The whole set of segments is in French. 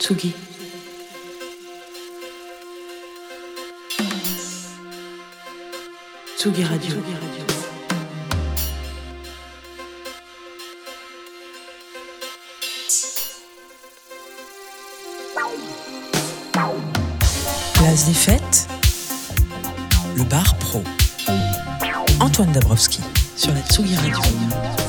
Tsugi. Tsugi Radio. Place des fêtes. Le bar pro. Antoine Dabrowski sur la Tsugi Radio.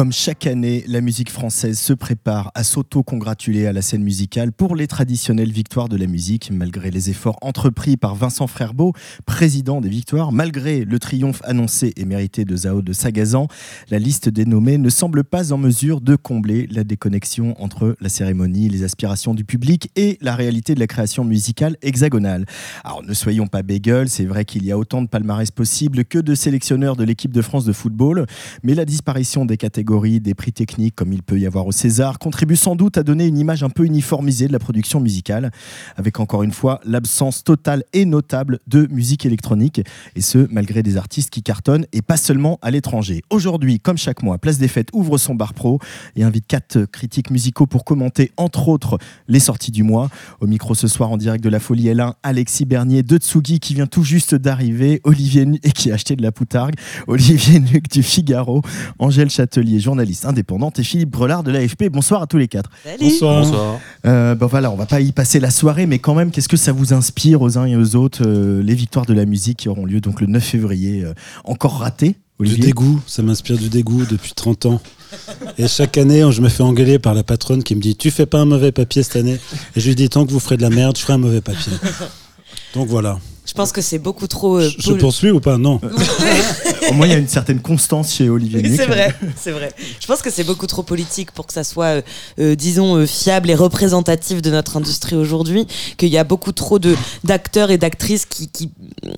Comme chaque année, la musique française se prépare à s'auto-congratuler à la scène musicale pour les traditionnelles victoires de la musique, malgré les efforts entrepris par Vincent Frerbeau, président des Victoires, malgré le triomphe annoncé et mérité de Zao de Sagazan, la liste des nommés ne semble pas en mesure de combler la déconnexion entre la cérémonie, les aspirations du public et la réalité de la création musicale hexagonale. Alors ne soyons pas bagel, c'est vrai qu'il y a autant de palmarès possibles que de sélectionneurs de l'équipe de France de football, mais la disparition des catégories des prix techniques comme il peut y avoir au César, contribue sans doute à donner une image un peu uniformisée de la production musicale, avec encore une fois l'absence totale et notable de musique électronique, et ce, malgré des artistes qui cartonnent, et pas seulement à l'étranger. Aujourd'hui, comme chaque mois, Place des Fêtes ouvre son bar pro et invite quatre critiques musicaux pour commenter, entre autres, les sorties du mois. Au micro ce soir, en direct de la Folie L1, Alexis Bernier de Tsugi, qui vient tout juste d'arriver, Olivier et qui a acheté de la poutargue, Olivier Nuc du Figaro, Angèle Châtelier journaliste indépendante, et Philippe Brelard de l'AFP. Bonsoir à tous les quatre. Bonsoir. Bonsoir. Euh, bon voilà, on va pas y passer la soirée, mais quand même, qu'est-ce que ça vous inspire aux uns et aux autres euh, les victoires de la musique qui auront lieu donc le 9 février, euh, encore raté Du dégoût, ça m'inspire du dégoût depuis 30 ans. Et chaque année, je me fais engueuler par la patronne qui me dit Tu fais pas un mauvais papier cette année Et je lui dis Tant que vous ferez de la merde, je ferai un mauvais papier. Donc voilà. Je pense que c'est beaucoup trop. je, je poursuis ou pas? Non. Au moins, il y a une certaine constance chez Olivier. C'est vrai, c'est vrai. Je pense que c'est beaucoup trop politique pour que ça soit, euh, euh, disons, euh, fiable et représentatif de notre industrie aujourd'hui. Qu'il y a beaucoup trop d'acteurs et d'actrices qui, qui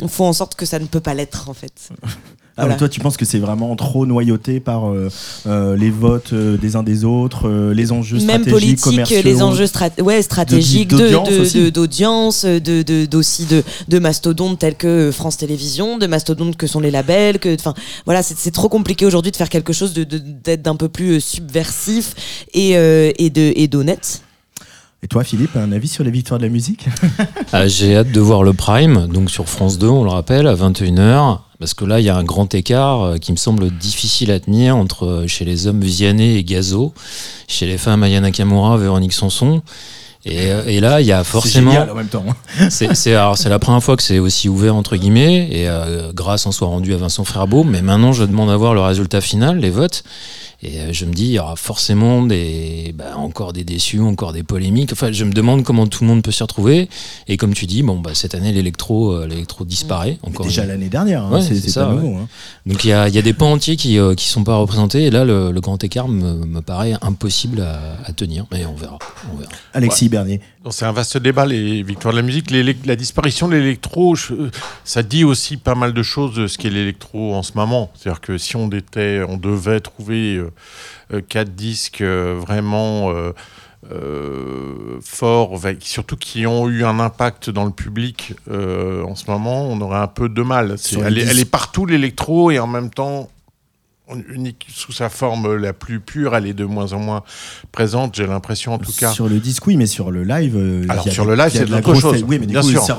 font en sorte que ça ne peut pas l'être, en fait. Ah, voilà. toi, tu penses que c'est vraiment trop noyauté par euh, euh, les votes euh, des uns des autres, euh, les enjeux Même stratégiques, politiques, les enjeux strat ouais, stratégiques, d'audience, de, de, de, d'aussi de, de, mastodontes tels que France Télévisions, de mastodontes que sont les labels. Que, enfin, voilà, c'est trop compliqué aujourd'hui de faire quelque chose d'être d'un peu plus subversif et, et de et d'honnête. Et toi, Philippe, un avis sur les victoires de la musique? Ah, J'ai hâte de voir le Prime, donc sur France 2, on le rappelle, à 21h. Parce que là, il y a un grand écart euh, qui me semble difficile à tenir entre euh, chez les hommes Vianney et Gazo, chez les femmes Ayana Nakamura, Véronique Sanson. Et, euh, et, là, il y a forcément. C'est génial en même temps. Hein. c'est la première fois que c'est aussi ouvert entre guillemets, et euh, grâce en soit rendu à Vincent Frerbeau. Mais maintenant, je demande à voir le résultat final, les votes. Et euh, je me dis, il y aura forcément des, bah, encore des déçus, encore des polémiques. Enfin, je me demande comment tout le monde peut s'y retrouver. Et comme tu dis, bon, bah, cette année, l'électro, euh, l'électro disparaît. Encore déjà l'année dernière, hein, ouais, c'est ça. Pas nouveau, hein. Donc il y a, y a, des pans entiers qui euh, qui sont pas représentés. Et là, le, le grand écart me, me, paraît impossible à, à, tenir. Mais on verra. On verra. Alexis ouais. Bernier. C'est un vaste débat, les victoires de la musique. La disparition de l'électro, ça dit aussi pas mal de choses de ce qu'est l'électro en ce moment. C'est-à-dire que si on, était, on devait trouver euh, quatre disques euh, vraiment euh, euh, forts, surtout qui ont eu un impact dans le public euh, en ce moment, on aurait un peu de mal. Est, elle, est, elle, est, partout l'électro et en même temps unique sous sa forme la plus pure, elle est de moins en moins présente, j'ai l'impression en tout cas. Sur le disque, oui, mais sur le live. Euh, Alors sur le live, c'est de autre chose. Oui, mais bien coup, sûr. Ça,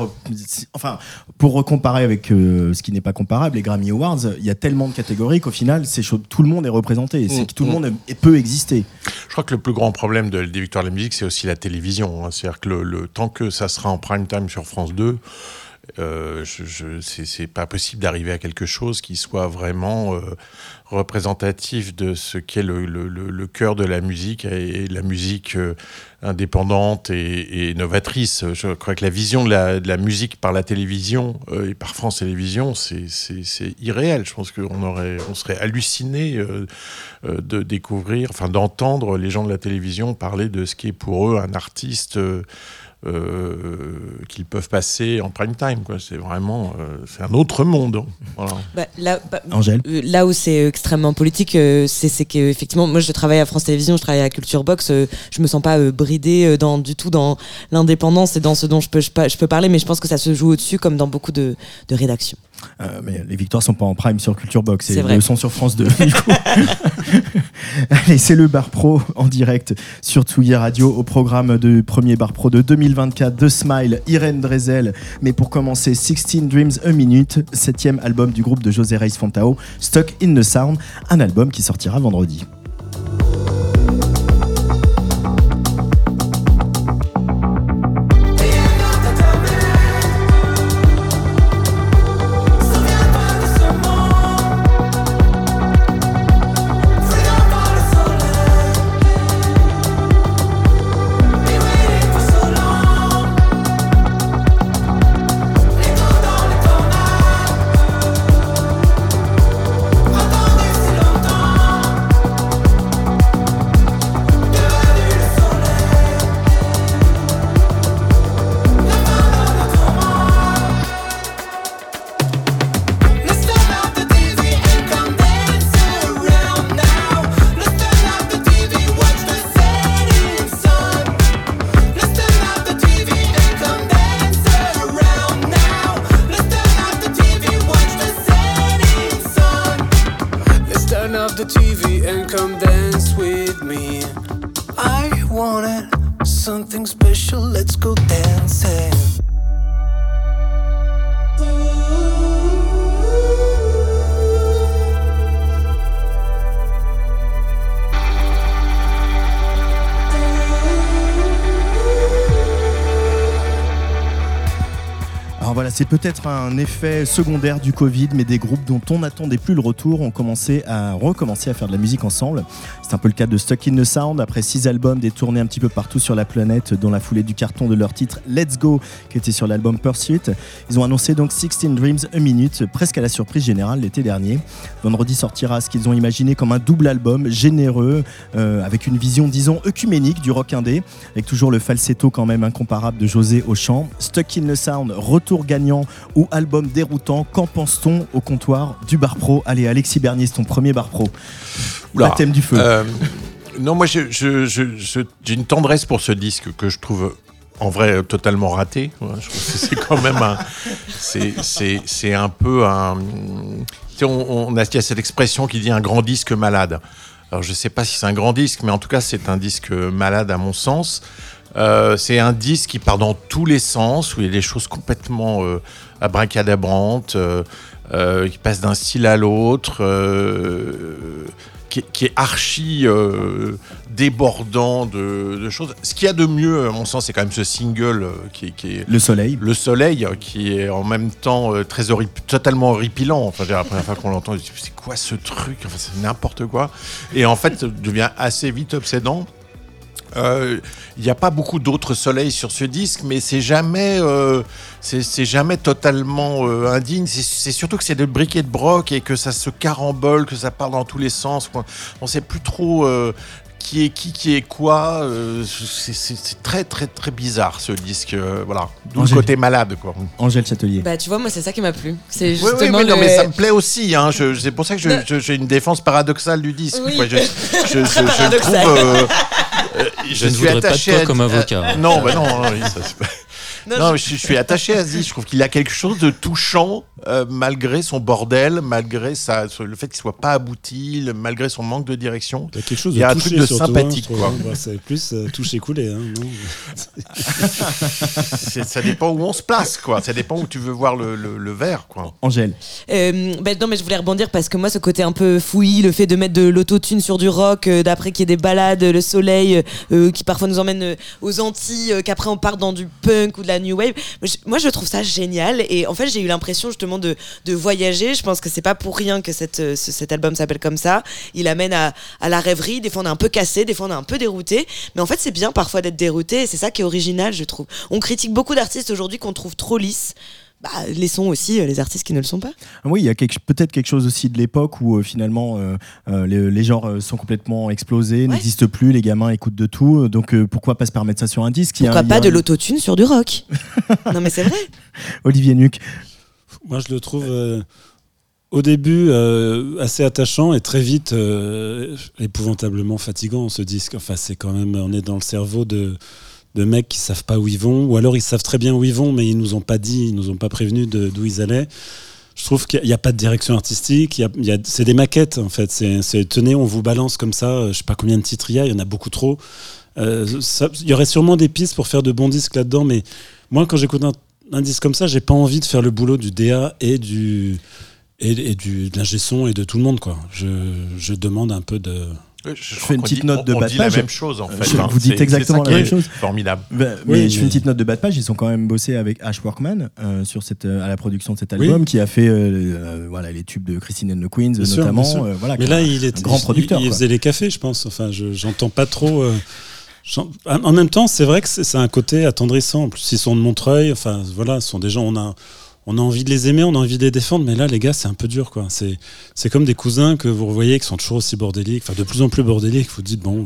enfin, pour recomparer avec euh, ce qui n'est pas comparable, les Grammy Awards, il y a tellement de catégories qu'au final, c'est tout le monde est représenté. C'est mmh, que tout mmh. le monde est, peut exister. Je crois que le plus grand problème de, des victoires de la musique, c'est aussi la télévision. Hein. C'est-à-dire que le, le, tant que ça sera en prime time sur France 2, euh, c'est pas possible d'arriver à quelque chose qui soit vraiment euh, représentatif de ce qu'est le, le, cœur de la musique et, la musique euh, indépendante et, novatrice. Je crois que la vision de la, musique par la télévision euh, et par France Télévisions, c'est irréel. Je pense qu'on serait halluciné de découvrir, enfin d'entendre les gens de la télévision parler de ce qui est pour eux un artiste. Euh, qu'ils peuvent passer en prime time. C'est vraiment euh, c'est un autre monde. Voilà. Bah, là, bah, Angèle euh, là où c'est extrêmement politique, euh, c'est qu'effectivement, moi je travaille à France Télévisions, je travaille à Culture Box, euh, je me sens pas bridée dans, du tout dans l'indépendance et dans ce dont je peux, je, je, peux parler, mais je pense que ça se joue au-dessus comme dans beaucoup de, de rédactions. Euh, mais les victoires sont pas en prime sur Culture Box, elles sont sur France 2. du coup. Allez, c'est le Bar Pro en direct sur Tsugi Radio au programme de premier Bar Pro de 2024 de Smile, Irène Drezel. Mais pour commencer, 16 Dreams A Minute, septième album du groupe de José Reis Fontao, Stuck in the Sound, un album qui sortira vendredi. C'est peut-être un effet secondaire du Covid, mais des groupes dont on n'attendait plus le retour ont commencé à recommencer à faire de la musique ensemble. C'est un peu le cas de Stuck in the Sound, après six albums, des tournées un petit peu partout sur la planète, dans la foulée du carton de leur titre Let's Go, qui était sur l'album Pursuit. Ils ont annoncé donc 16 Dreams A Minute, presque à la surprise générale l'été dernier. Vendredi sortira ce qu'ils ont imaginé comme un double album, généreux, euh, avec une vision, disons, œcuménique du rock indé, avec toujours le falsetto quand même incomparable de José au chant. Stuck in the Sound, retour gagnant ou album déroutant Qu'en pense-t-on au comptoir du bar pro? Allez, Alexis Bernier, c'est ton premier bar pro. La thème du feu. Euh, non, moi j'ai une tendresse pour ce disque que je trouve en vrai totalement raté. c'est quand même un. C'est un peu un. On, a, il y a cette expression qui dit un grand disque malade. Alors je ne sais pas si c'est un grand disque, mais en tout cas c'est un disque malade à mon sens. Euh, c'est un disque qui part dans tous les sens, où il y a des choses complètement euh, abracadabrantes, euh, qui passe d'un style à l'autre, qui, est archi débordant de, choses. Ce qu'il y a de mieux, à mon sens, c'est quand même ce single qui, est Le Soleil. Le Soleil, qui est en même temps très totalement horripilant. Enfin, la première fois qu'on l'entend, c'est quoi ce truc? Enfin, C'est n'importe quoi. Et en fait, ça devient assez vite obsédant. Euh, il n'y a pas beaucoup d'autres soleils sur ce disque, mais c'est jamais, euh, c'est jamais totalement euh, indigne. C'est surtout que c'est de briques et de broc et que ça se carambole, que ça part dans tous les sens. On ne sait plus trop qui est qui, qui est quoi. c'est très très très bizarre ce disque. voilà, d'où le côté malade quoi. Angèle Châtelier. Bah tu vois, moi c'est ça qui m'a plu. C'est justement. Oui, oui, non, mais ça me plaît aussi. Hein. C'est pour ça que j'ai une défense paradoxale du disque. Je, je, je, trouve. Euh, je, ne voudrais pas de toi comme avocat. non, bah non, non, ça, pas... Non, je... suis attaché à Zi. Je trouve qu'il a quelque chose de touchant, euh, malgré son bordel, malgré sa, le fait qu'il soit pas abouti, malgré son manque de direction. Il y a quelque chose de, un truc de sympathique. Hein, quoi. c'est plus euh, touché coulé. Hein, ça dépend où on se place, quoi. Ça dépend où tu veux voir le, le, verre, quoi. Angèle. Euh, ben non, mais je voulais rebondir parce que moi, ce côté un peu fouillis, le fait de mettre de l'autotune sur du rock, d'après qu'il y ait des balades, le soleil, qui parfois nous emmène aux Antilles, qu'après on part dans du punk ou de la new wave. Moi, je trouve ça génial. Et en fait, j'ai eu l'impression justement de, de, voyager. Je pense que c'est pas pour rien que cette, euh, cet album s'appelle comme ça. Il amène à, à, la rêverie. Des fois, on est un peu cassé, des fois, on est un peu dérouté. Mais en fait, c'est bien parfois d'être dérouté. Et c'est ça qui est original, je trouve. On critique beaucoup d'artistes aujourd'hui qu'on trouve trop lisses bah, laissons aussi euh, les artistes qui ne le sont pas. Oui, il y a peut-être quelque chose aussi de l'époque où euh, finalement euh, les, genres sont complètement explosés, n'existent plus, les gamins écoutent de tout. Donc pourquoi pas se permettre ça sur un disque? Pourquoi pas de l'autotune sur du rock? Non mais c'est vrai. Olivier Nuc. Moi je le trouve au début assez attachant et très vite épouvantablement fatigant ce disque. Enfin c'est quand même, on est dans le cerveau de de mecs qui savent pas où ils vont, ou alors ils savent très bien où ils vont, mais ils nous ont pas dit, ils nous ont pas prévenu d'où ils allaient. je trouve qu'il n'y a, pas de direction artistique. C'est des maquettes en fait. C'est, tenez, on vous balance comme ça. Euh, je sais pas combien de titres il y a. Il y en a beaucoup trop. Euh, il y aurait sûrement des pistes pour faire de bons disques là-dedans, mais moi, quand j'écoute un, disque comme ça, j'ai pas envie de faire le boulot du DA et du et, du de l'ingé son et de tout le monde quoi. Je, je demande un peu de je, fais une petite note de bas de page. la même chose en fait. Hein. Vous dites exactement la même chose. Formidable. Bah, mais je fais une petite note de bas de page. Ils ont quand même bossé avec Ash Workman euh, sur cette, euh, à la production de cet album, qui a fait euh, voilà les tubes de Christine and the Queens notamment. voilà, mais là, il est grand producteur. Il, faisait les cafés, je pense. Enfin, j'entends pas trop. En même temps, c'est vrai que c'est un côté attendrissant. En plus, ils sont de Montreuil. Enfin, voilà, ce sont des gens. On a on a envie de les aimer, on a envie de les défendre, mais là, les gars, c'est un peu dur, quoi. C'est, c'est comme des cousins que vous revoyez qui sont toujours aussi bordéliques, enfin, de plus en plus bordéliques. Vous dites, bon,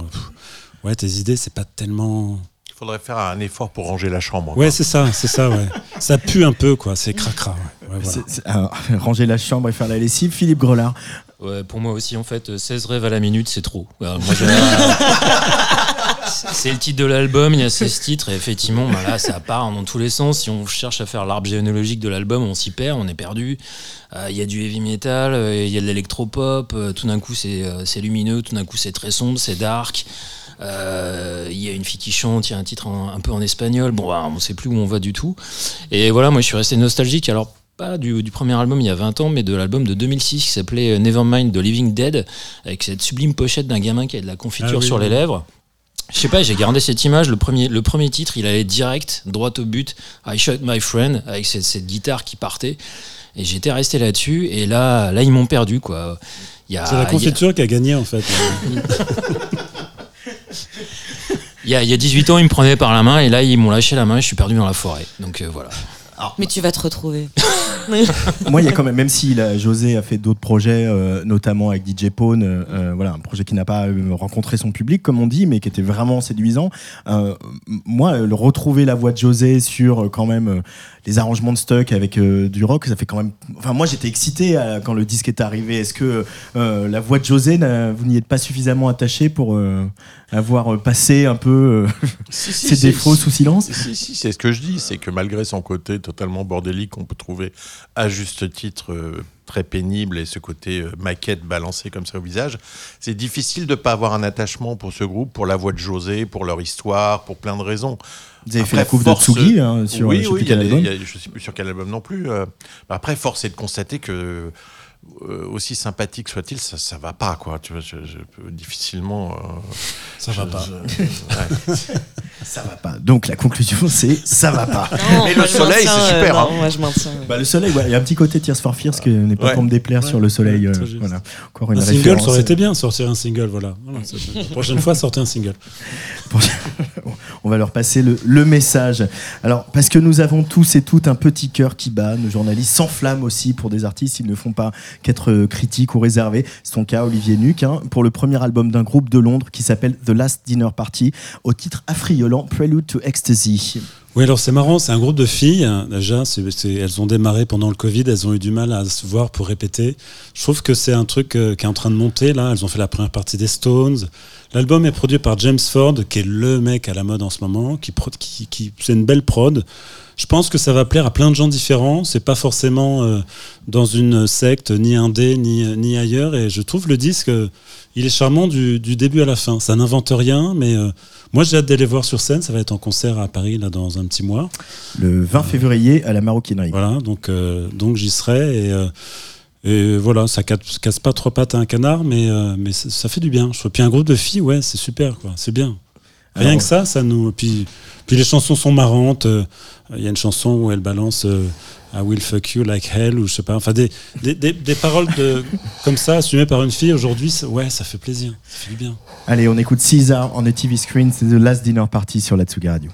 ouais, tes idées, c'est pas tellement. Il faudrait faire un effort pour ranger la chambre. Ouais, c'est ça, c'est ça, ouais. ça pue un peu, quoi. C'est cracra. ranger la chambre et faire la lessive, Philippe Grelard. Ouais, pour moi aussi, en fait, 16 rêves à la minute, c'est trop. c'est le titre de l'album, il y a 16 titres, et effectivement, bah là, ça part dans tous les sens. Si on cherche à faire l'arbre généalogique de l'album, on s'y perd, on est perdu. Euh, il y a du heavy metal, euh, il y a de l'électropop, euh, tout d'un coup, c'est lumineux, tout d'un coup, c'est très sombre, c'est dark. Il y a une fille qui chante, il y a un titre un peu en espagnol. Bon, bah, on ne sait plus où on va du tout. Et voilà, moi, je suis resté nostalgique. Alors, pas du, premier album il y a 20 ans, mais de l'album de 2006 qui s'appelait Nevermind The Living Dead, avec cette sublime pochette d'un gamin qui a de la confiture ah sur les lèvres. Je sais pas, j'ai gardé cette image. Le premier, le premier titre, il allait direct, droit au but. I shot my friend, avec cette, guitare qui partait. Et j'étais resté là-dessus. Et là, là, ils m'ont perdu, quoi. C'est la confiture qui a gagné, en fait. il, y a, il y a 18 ans, ils me prenaient par la main. Et là, ils m'ont lâché la main. Et je suis perdu dans la forêt. Donc euh, voilà. Mais tu vas te retrouver. Moi, il y a quand même, même si José a fait d'autres projets, euh, notamment avec DJ Pone, euh, euh, voilà, un projet qui n'a pas rencontré son public, comme on dit, mais qui était vraiment séduisant. moi, le retrouver la voix de José sur quand même les arrangements de stock avec du rock, ça fait quand même. Enfin, moi, j'étais excité quand le disque est arrivé. Est-ce que la voix de José, vous n'y êtes pas suffisamment attaché pour avoir passé un peu ses défauts sous silence? Si, si, c'est ce que je dis, c'est que malgré son côté totalement bordélique qu'on peut trouver à juste titre euh, très pénible et ce côté euh, maquette balancée comme ça au visage, c'est difficile de ne pas avoir un attachement pour ce groupe, pour la voix de José, pour leur histoire, pour plein de raisons. Vous avez fait la coupe de Tsugi hein, sur oui, je sais sais sais plus quel album non plus. Euh. après, force est de constater que aussi sympathique soit-il, ça, ça va pas, quoi. Tu vois, je, peux difficilement. Euh, ça va pas. ça va pas. Donc la conclusion, c'est ça va pas. Et le soleil, c'est super. Hein. moi, je bah, le soleil, il y a un petit côté Tears for Fears qui n'est pas pour me déplaire sur le soleil. Euh, voilà. Encore une un single, ça aurait été bien, sortir un single, voilà. la prochaine fois, sortez un single. On va leur passer le, le, message. Alors, parce que nous avons tous et toutes un petit cœur qui bat, nos journalistes s'enflamment aussi pour des artistes, ils ne font pas qu'être critique ou réservé. C'est ton cas, Olivier Nuc, hein, pour le premier album d'un groupe de Londres qui s'appelle The Last Dinner Party, au titre affriolant Prelude to Ecstasy. Oui, alors c'est marrant, c'est un groupe de filles. Hein, déjà, elles ont démarré pendant le Covid, elles ont eu du mal à se voir pour répéter. Je trouve que c'est un truc euh, qui est en train de monter là. Elles ont fait la première partie des Stones. L'album est produit par James Ford, qui est le mec à la mode en ce moment, qui, qui, qui c'est une belle prod. Je pense que ça va plaire à plein de gens différents. C'est pas forcément euh, dans une secte, ni indé, ni, ni ailleurs. Et je trouve le disque, euh, il est charmant du, du, début à la fin. Ça n'invente rien, mais euh, moi j'ai hâte d'aller voir sur scène. Ça va être en concert à Paris là dans un petit mois. Le 20 février à la Maroquinerie. Voilà, donc donc j'y serai et. Et voilà, ça casse, casse pas trois pattes à un canard, mais, mais ça, fait du bien. Je Puis un groupe de filles, ouais, c'est super, quoi. C'est bien. Rien que ça, ça nous. Puis, puis les chansons sont marrantes. Il y a une chanson où elle balance euh, I will fuck you like hell ou je sais pas. Enfin, des, des, des, paroles de, comme ça assumées par une fille aujourd'hui, ouais, ça fait plaisir. Ça fait du bien. Allez, on écoute Caesar en TV Screen. C'est The Last Dinner Party sur la Tsuga Radio.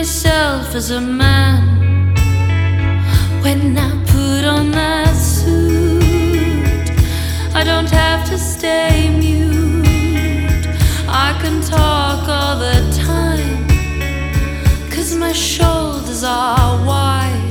Myself as a man when I put on that suit. I don't have to stay mute, I can talk all the time, cause my shoulders are wide.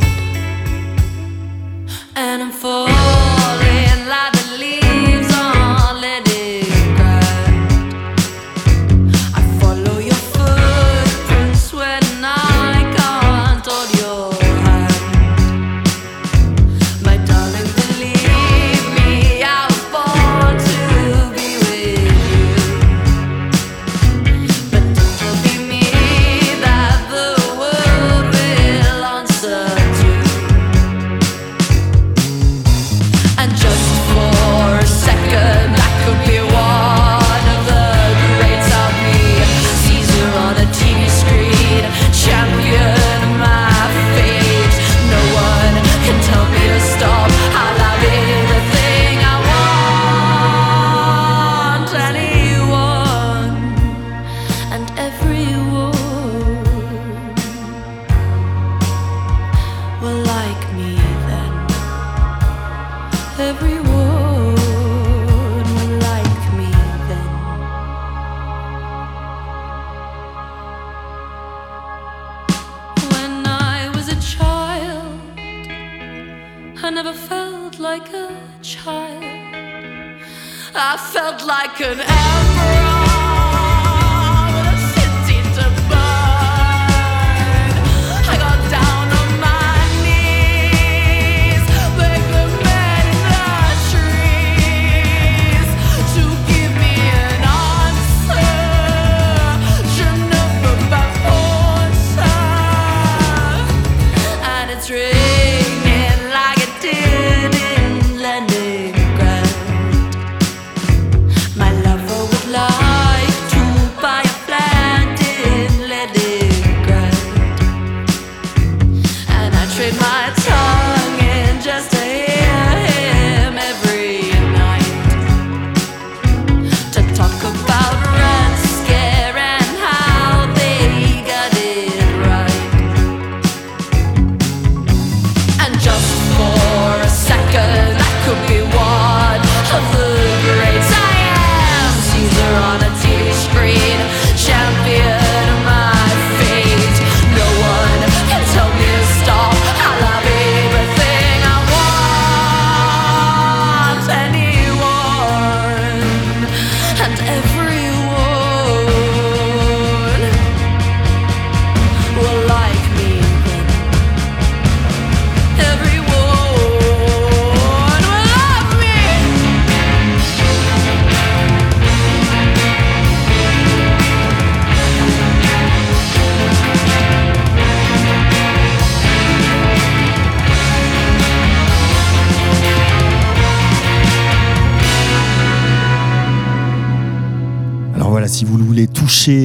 I never felt like a child. I felt like an emperor.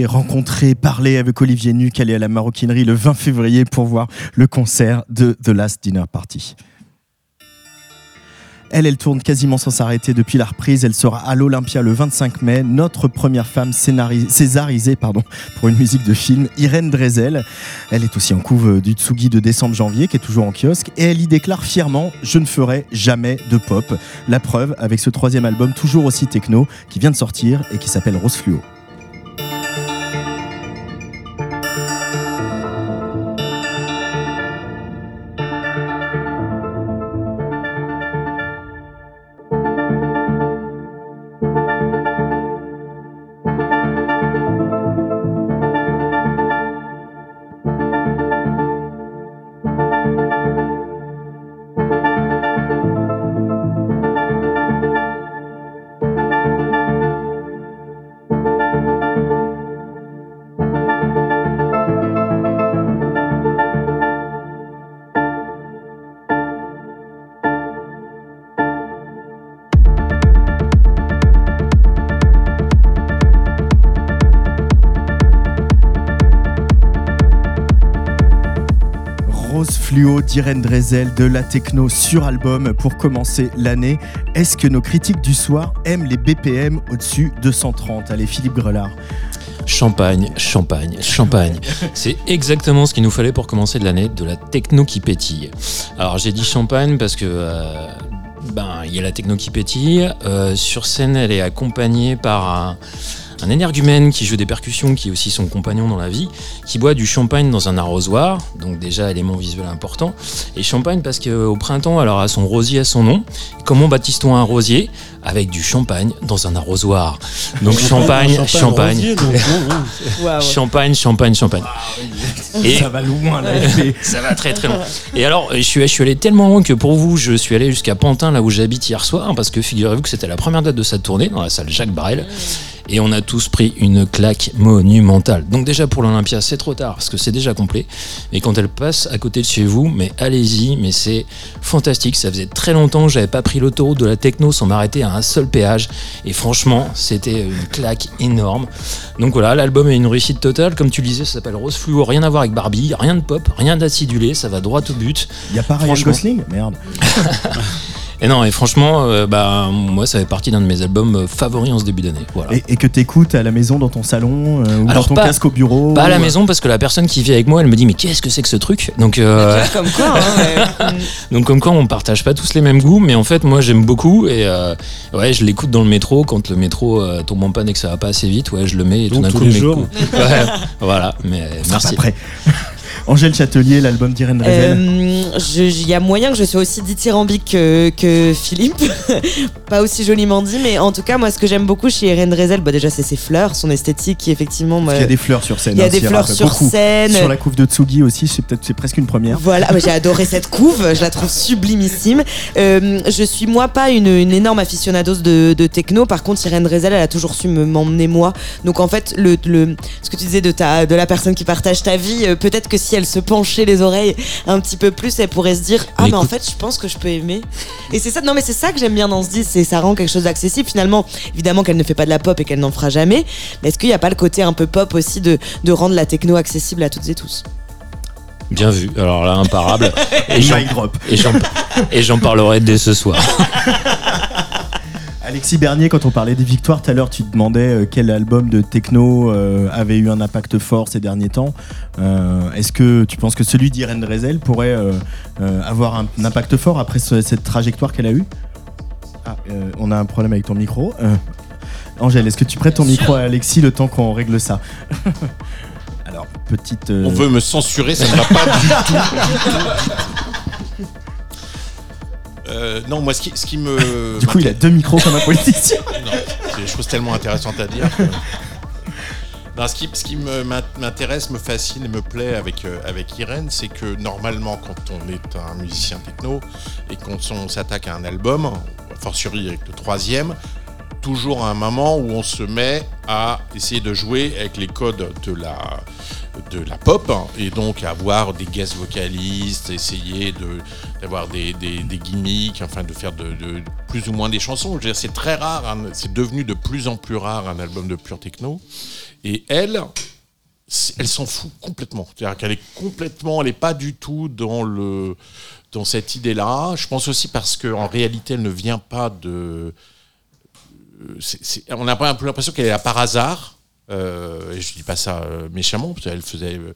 Rencontrer, parler avec Olivier Nuc, aller à la maroquinerie le 20 février pour voir le concert de The Last Dinner Party. Elle, elle tourne quasiment sans s'arrêter depuis la reprise. Elle sera à l'Olympia le 25 mai. Notre première femme césarisée pardon, pour une musique de film, Irène Drezel. Elle est aussi en couve du Tsugi de décembre-janvier, qui est toujours en kiosque. Et elle y déclare fièrement Je ne ferai jamais de pop. La preuve avec ce troisième album, toujours aussi techno, qui vient de sortir et qui s'appelle Rose Fluo. d'Irène Drezel de la techno sur album pour commencer l'année. Est-ce que nos critiques du soir aiment les BPM au-dessus de 130 Allez, Philippe Grelard. Champagne, champagne, champagne. C'est exactement ce qu'il nous fallait pour commencer l'année, de la techno qui pétille. Alors j'ai dit champagne parce que euh, ben il y a la techno qui pétille. Euh, sur scène, elle est accompagnée par un, un énergumène qui joue des percussions, qui est aussi son compagnon dans la vie, qui boit du champagne dans un arrosoir, donc déjà élément visuel important. Et champagne parce qu'au printemps, alors a son rosier à son nom. Comment baptise-t-on un rosier? Avec du champagne dans un arrosoir. Donc champagne, champagne. Champagne, champagne, champagne. Et ça va loin là. ça va très très loin. Et alors, je suis, je suis allé tellement loin que pour vous, je suis allé jusqu'à Pantin, là où j'habite hier soir, parce que figurez-vous que c'était la première date de sa tournée dans la salle Jacques Brel et on a tous pris une claque monumentale. Donc déjà pour l'Olympia, c'est trop tard parce que c'est déjà complet. Et quand elle passe à côté de chez vous, mais allez-y, mais c'est fantastique. Ça faisait très longtemps que j'avais pas pris l'autoroute de la techno sans m'arrêter à un seul péage. Et franchement, c'était une claque énorme. Donc voilà, l'album est une réussite totale. Comme tu le disais, ça s'appelle Rose Fluo, rien à voir avec Barbie, rien de pop, rien d'acidulé, ça va droit au but. Il y a pas Ryan Gosling? Merde. Et non, et franchement, euh, bah, moi, ça fait partie d'un de mes albums euh, favoris en ce début d'année. Voilà. Et, que tu écoutes à la maison, dans ton salon, euh, ou dans ton casque au bureau Pas à la maison, parce que la personne qui vit avec moi, elle me dit, mais qu'est-ce que c'est que ce truc? Donc, comme quoi, hein, Donc, comme quoi, on partage pas tous les mêmes goûts, mais en fait, moi, j'aime beaucoup, et ouais, je l'écoute dans le métro, quand le métro tombe en panne et que ça va pas assez vite, ouais, je le mets, et tout d'un coup, les jours. voilà, mais merci. Après. Angèle Châtelier, l'album d'Irène Drezel euh, Il y a moyen que je sois aussi dithyrambique que, que Philippe. pas aussi joliment dit, mais en tout cas, moi, ce que j'aime beaucoup chez Irène Drezel, bah, déjà, c'est ses fleurs, son esthétique qui, effectivement. il y a des fleurs sur scène. Il y a hein, des fleurs sur scène. Sur la couve de Tsugi aussi, c'est peut-être c'est presque une première. Voilà, j'ai adoré cette couve, je la trouve sublimissime. Euh, je suis, moi, pas une, une énorme aficionados de, de, techno. Par contre, Irène Drezel, elle a toujours su m'emmener, moi. Donc, en fait, le, le, ce que tu disais de, ta, de la personne qui partage ta vie, euh, peut-être que si elle se penchait les oreilles un petit peu plus, elle pourrait se dire ah mais, en fait je pense que je peux aimer. Et c'est ça, non mais c'est ça que j'aime bien dans ce disque, c'est ça rend quelque chose d'accessible finalement. Évidemment qu'elle ne fait pas de la pop et qu'elle n'en fera jamais, mais est-ce qu'il n'y a pas le côté un peu pop aussi de, de rendre la techno accessible à toutes et tous? Bien vu. Alors là, imparable. Et j'en parlerai dès ce soir. Alexis Bernier, quand on parlait des victoires tout à l'heure, tu te demandais euh, quel album de techno euh, avait eu un impact fort ces derniers temps. Euh, est-ce que tu penses que celui d'Irène Drezel pourrait avoir un, impact fort après cette trajectoire qu'elle a eue? Ah, On a un problème avec ton micro. Angèle, est-ce que tu prêtes ton micro à Alexis le temps qu'on règle ça? Alors, petite. On veut me censurer, ça ne va pas du tout. Euh, non, moi, ce qui, ce qui me. Du coup, il a deux micros comme un politicien. non, c'est des choses tellement intéressantes à dire. Non, ce qui, ce qui m'intéresse, me fascine et me plaît avec, euh, avec Irène, c'est que normalement, quand on est un musicien techno et qu'on s'attaque à un album, fortiori avec le troisième, toujours à un moment où on se met à essayer de jouer avec les codes de la, de la pop et donc avoir des guest vocalistes, essayer d'avoir des, des, gimmicks, enfin de faire de, plus ou moins des chansons. C'est très rare, hein, c'est devenu de plus en plus rare un album de pure techno. Et elle, elle s'en fout complètement. C'est-à-dire qu'elle est complètement, elle n'est pas du tout dans le dans cette idée-là. Je pense aussi parce qu'en réalité, elle ne vient pas de on a un peu l'impression qu'elle est là par hasard. Euh, et je dis pas ça euh, méchamment, parce qu'elle faisait euh,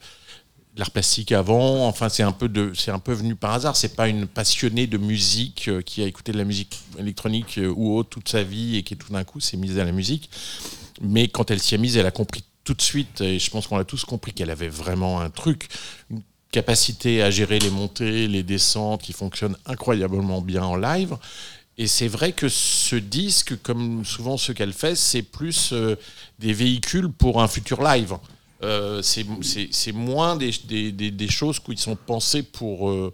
l'art plastique avant. Enfin, c'est un peu de, c'est un peu venu par hasard. C'est pas une passionnée de musique qui a écouté de la musique électronique ou autre toute sa vie et qui tout d'un coup s'est mise à la musique. Mais quand elle s'y est mise, elle a compris tout de suite, et je pense qu'on a tous compris qu'elle avait vraiment un truc, une capacité à gérer les montées, les descentes qui fonctionne incroyablement bien en live. Et c'est vrai que ce disque, comme souvent ce qu'elle fait, c'est plus euh, des véhicules pour un futur live. Euh, c'est moins des, des, des, choses qui sont pensées pour, euh,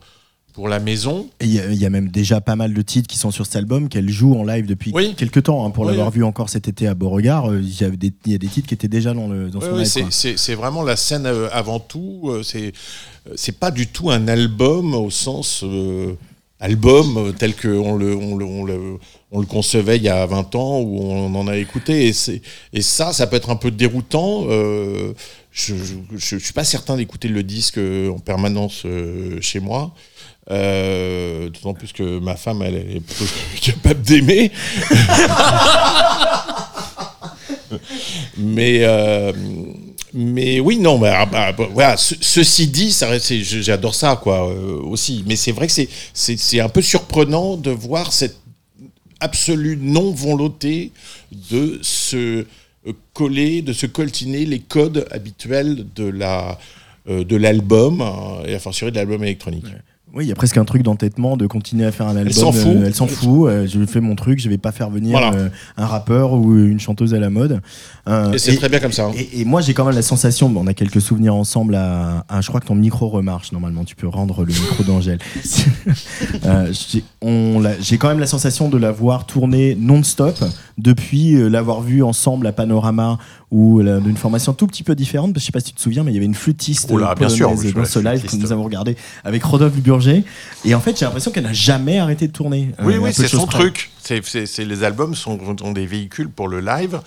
pour la maison. Il y, y, a même déjà pas mal de titres qui sont sur cet album qu'elle joue en live depuis quelques temps. Hein, pour l'avoir vu encore cet été à Beauregard, il y, a des, il y a des titres qui étaient déjà dans, le, dans son live. C'est vraiment la scène avant tout. C'est pas du tout un album au sens album euh, tel qu'on le, on le, on le, on le, concevait il y a 20 ans, où on en a écouté. Et, et ça, ça peut être un peu déroutant. Euh, je ne suis pas certain d'écouter le disque en permanence euh, chez moi. Euh, D'autant plus que ma femme, elle, elle est plutôt capable d'aimer. Mais euh, mais oui, non, mais ah, bah, bah, voilà. ceci dit, ça, j'adore ça, quoi, euh, aussi. Mais c'est vrai que c'est, un peu surprenant de voir cette absolue non-volonté de se coller, de se coltiner les codes habituels de la de l'album et à fortiori de l'album électronique. Oui, il y a presque un truc d'entêtement de continuer à faire un album. Elle s'en fout. elle s'en fout. je fais mon truc, je vais pas faire venir un rappeur ou une chanteuse à la mode. et c'est très bien comme ça. Hein. Et, moi, j'ai quand même la sensation, on a quelques souvenirs ensemble. À, je crois que ton micro remarche normalement. Tu peux rendre le micro d'Angèle. j'ai quand même la sensation de l'avoir tourné non-stop depuis l'avoir vu ensemble à Panorama ou d'une formation tout petit peu différente. Je sais pas si tu te souviens, mais il y avait une flûtiste oh bien sûr, dans ce live que nous avons regardé avec Rodolphe Burger. Et en fait, j'ai l'impression qu'elle n'a jamais arrêté de tourner. Oui, oui, c'est son truc. C'est les albums sont, sont, des véhicules pour le live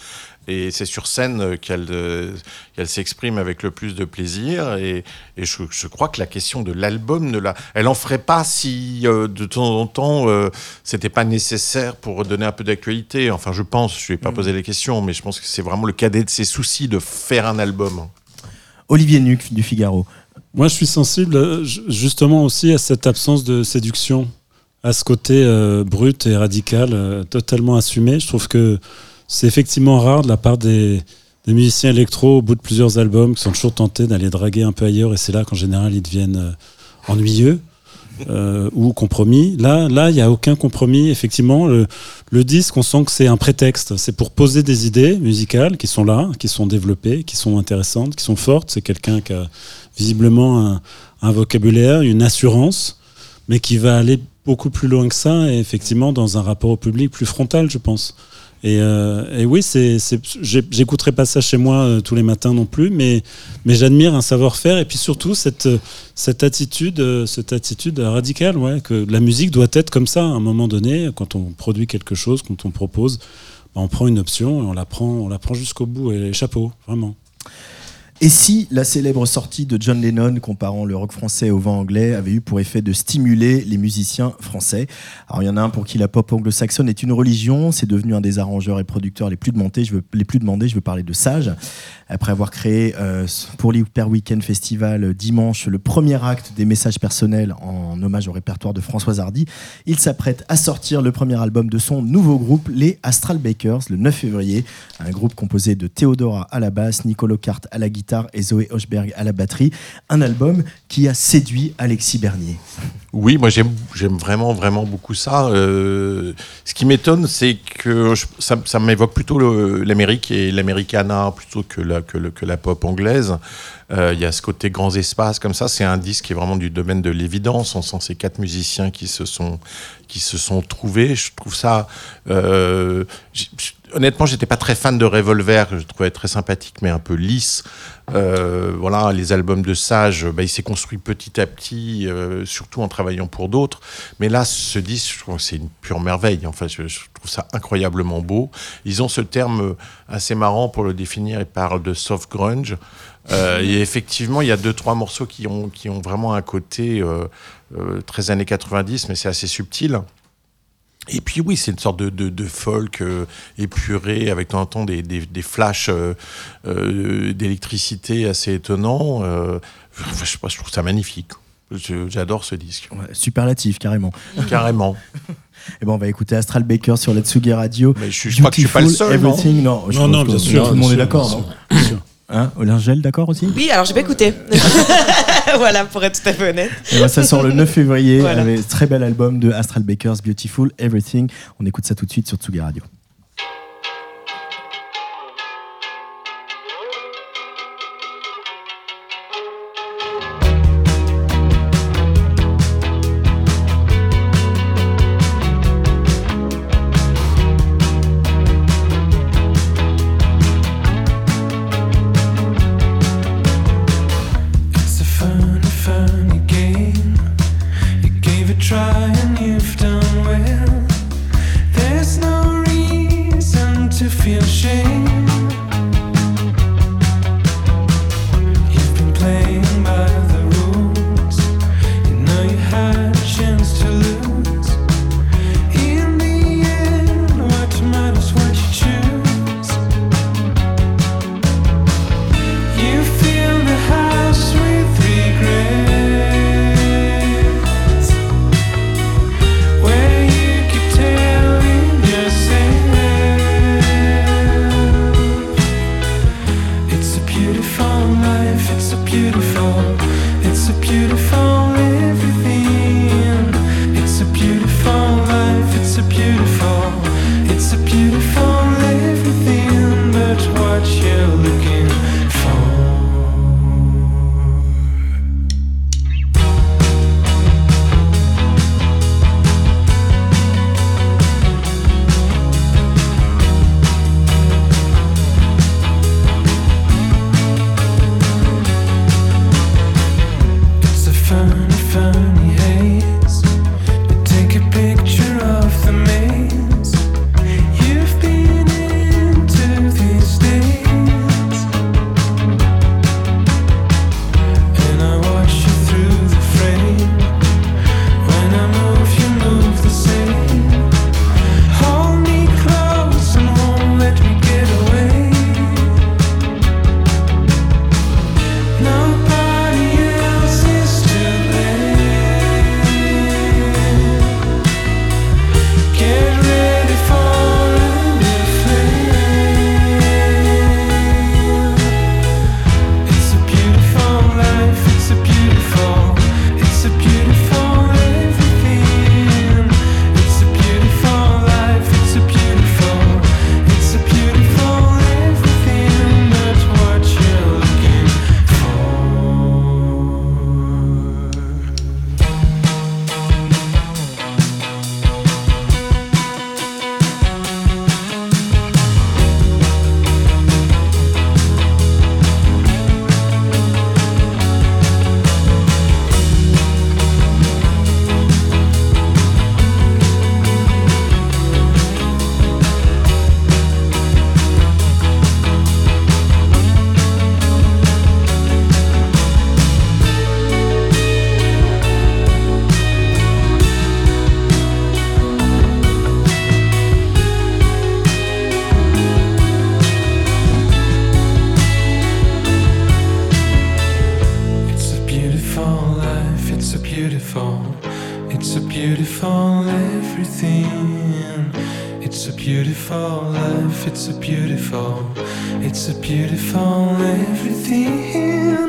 et c'est sur scène qu'elle euh, qu'elle s'exprime avec le plus de plaisir. Et, et je, je, crois que la question de l'album ne la elle en ferait pas si euh, de temps en temps euh, c'était pas nécessaire pour donner un peu d'actualité. Enfin je pense je vais pas mm. poser les questions mais je pense que c'est vraiment le cadet de ses soucis de faire un album. Olivier Nuc du Figaro. Moi je suis sensible justement aussi à cette absence de séduction à ce côté brut et radical totalement assumé. Je trouve que c'est effectivement rare de la part des, musiciens électro au bout de plusieurs albums qui sont toujours tentés d'aller draguer un peu ailleurs et c'est là qu'en général ils deviennent euh, ennuyeux euh, ou compromis. Là, là, il n'y a aucun compromis. Effectivement, le, disque, on sent que c'est un prétexte. C'est pour poser des idées musicales qui sont là, qui sont développées, qui sont intéressantes, qui sont fortes. C'est quelqu'un qui a visiblement un, un, vocabulaire, une assurance, mais qui va aller beaucoup plus loin que ça et effectivement dans un rapport au public plus frontal, je pense. Et, euh, et, oui, j'écouterai pas ça chez moi euh, tous les matins non plus, mais, j'admire un savoir-faire et puis surtout cette, cette attitude, euh, cette attitude radicale, que la musique doit être comme ça à un moment donné. Quand on produit quelque chose, quand on propose, bah, on prend une option et on la prend, prend jusqu'au bout. Et chapeau, vraiment. Et si la célèbre sortie de John Lennon comparant le rock français au vent anglais avait eu pour effet de stimuler les musiciens français? Alors il y en a un pour qui la pop anglo-saxonne est une religion, c'est devenu un des arrangeurs et producteurs les plus demandés, je veux, les plus demandés, je veux parler de Sage. Après avoir créé euh, pour l'Hyper Weekend Festival euh, dimanche le premier acte des messages personnels en hommage au répertoire de Françoise Hardy, il s'apprête à sortir le premier album de son nouveau groupe, les Astral Bakers, le 9 février. Un groupe composé de Theodora à la basse, Nicolo Cart à la guitare, et Zoé Hochberg à la batterie. Un album qui a séduit Alexis Bernier. Oui, moi j'aime vraiment, vraiment beaucoup ça. Euh, ce qui m'étonne, c'est que ça, m'évoque plutôt l'Amérique et l'Americana plutôt que la, pop anglaise. Euh, il y a ce côté grands espaces comme ça. C'est un disque qui est vraiment du domaine de l'évidence. On sent ces quatre musiciens qui se sont, qui se sont trouvés. Je trouve ça. Euh, honnêtement, j'étais pas très fan de Revolver, je trouvais très sympathique, mais un peu lisse. Euh, voilà, les albums de Sage, bah, il s'est construit petit à petit, euh, surtout en travaillant pour d'autres. Mais là, ce disque, je trouve que c'est une pure merveille. Enfin, je, je, trouve ça incroyablement beau. Ils ont ce terme assez marrant pour le définir. Ils parlent de soft grunge. Euh, et effectivement, il y a deux, trois morceaux qui ont, qui ont vraiment un côté euh, euh, très années 90, mais c'est assez subtil. Et puis oui, c'est une sorte de, de, folk épuré avec de temps en temps des, des, des flashs d'électricité assez étonnants. je, sais pas, je trouve ça magnifique. J'adore ce disque. superlatif, carrément. Carrément. Et eh ben on va écouter Astral Baker sur la Tsugi Radio. Mais je, je crois que je suis pas le seul. non, non, non, bien sûr. Tout le monde est d'accord. Hein Olingel, d'accord aussi Oui, alors j'ai pas écouté. voilà, pour être tout à fait honnête. Et ben, ça sort le 9 février. Voilà. Un très bel album de Astral Bakers, Beautiful Everything. On écoute ça tout de suite sur Tsugi Radio. a beautiful, it's a beautiful everything.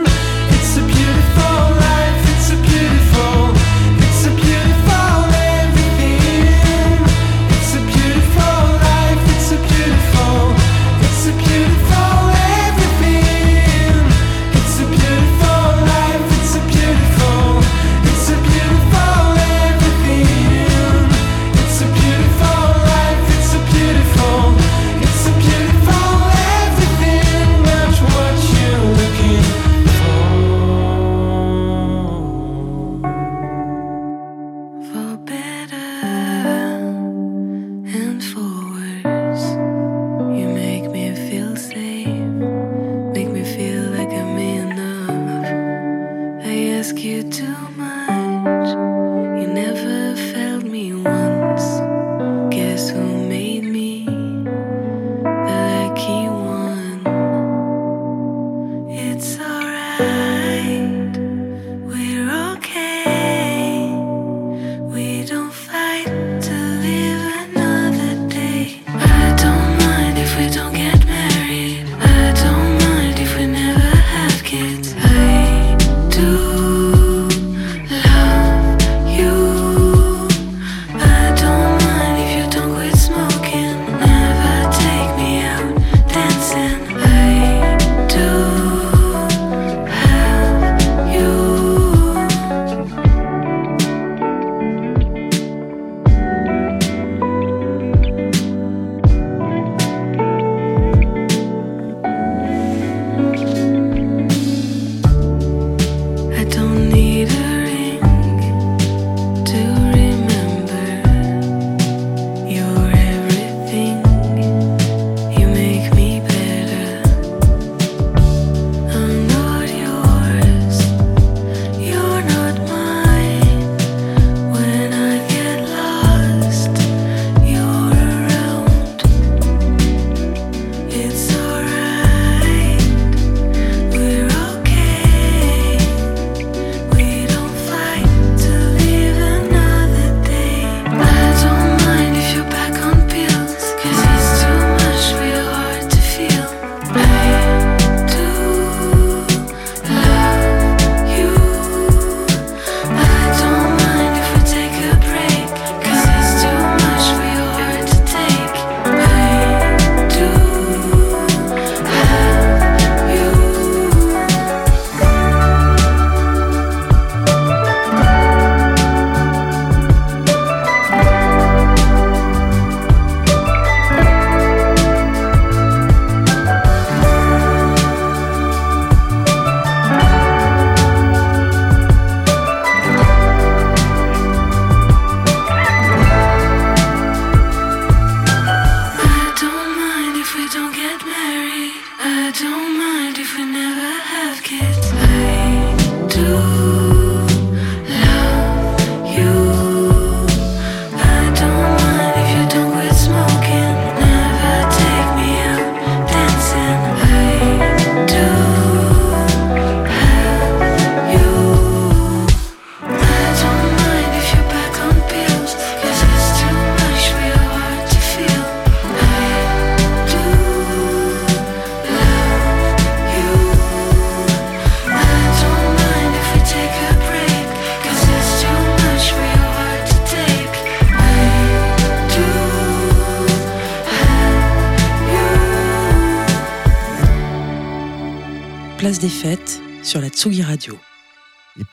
des fêtes sur la Tsugi Radio.